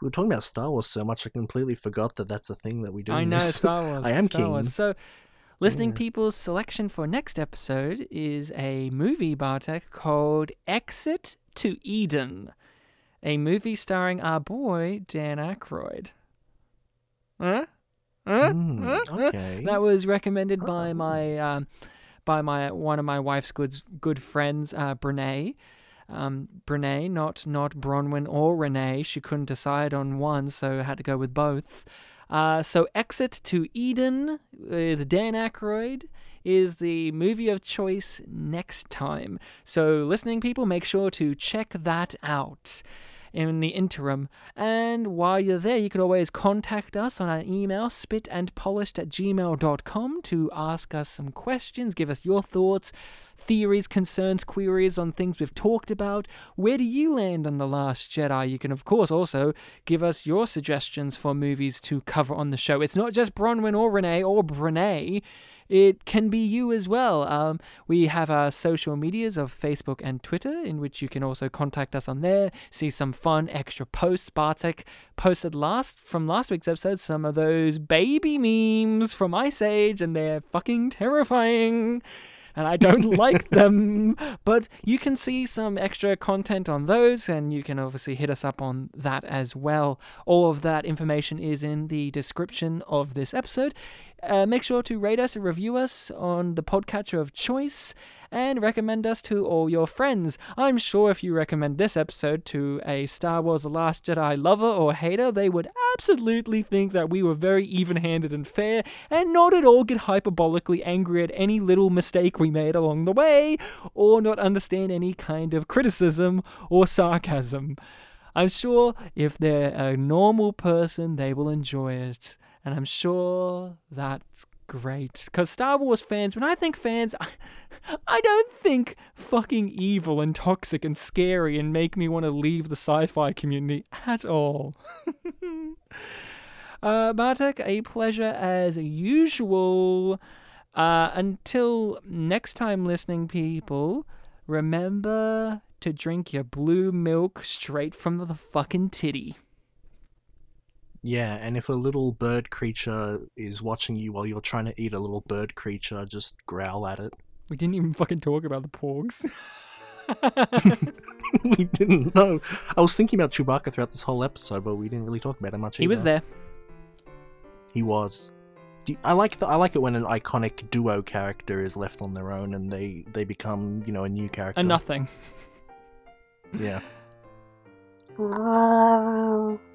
We were talking about Star Wars so much, I completely forgot that that's a thing that we do. I know. Star Wars. I am Star keen. Wars. So, listening Yeah. people's selection for next episode is a movie, Bartek, called Exit to Eden, a movie starring our boy Dan Aykroyd. Huh? Huh? Hmm, Huh? Okay. That was recommended by Oh. my um, by my one of my wife's good good friends, uh, Brene. Um, Brene, not not Bronwyn or Renee. She couldn't decide on one, so had to go with both. Uh, so, Exit to Eden with Dan Aykroyd is the movie of choice next time. So, listening people, make sure to check that out in the interim. And while you're there, you can always contact us on our email, spitandpolished at gmail.com, to ask us some questions, give us your thoughts, theories, concerns, queries on things we've talked about. Where do you land on The Last Jedi? You can, of course, also give us your suggestions for movies to cover on the show. It's not just Bronwyn or Renee or Brene it can be you as well. Um, we have our social medias of Facebook and Twitter, in which you can also contact us on there, see some fun extra posts. Bartek posted last from last week's episode some of those baby memes from Ice Age, and they're fucking terrifying. And I don't like them, but you can see some extra content on those, and you can obviously hit us up on that as well. All of that information is in the description of this episode. Uh, make sure to rate us and review us on the podcatcher of choice and recommend us to all your friends. I'm sure if you recommend this episode to a Star Wars The Last Jedi lover or hater, they would absolutely think that we were very even handed and fair and not at all get hyperbolically angry at any little mistake we made along the way or not understand any kind of criticism or sarcasm. I'm sure if they're a normal person, they will enjoy it. And I'm sure that's great. Because Star Wars fans, when I think fans, I, I don't think fucking evil and toxic and scary and make me want to leave the sci fi community at all. uh, Bartek, a pleasure as usual. Uh, until next time, listening people, remember to drink your blue milk straight from the fucking titty. Yeah, and if a little bird creature is watching you while you're trying to eat a little bird creature, just growl at it. We didn't even fucking talk about the porgs. we didn't know. I was thinking about Chewbacca throughout this whole episode, but we didn't really talk about him much. he was there. He was. I like the, I like it when an iconic duo character is left on their own and they they become you know a new character. A nothing. Yeah.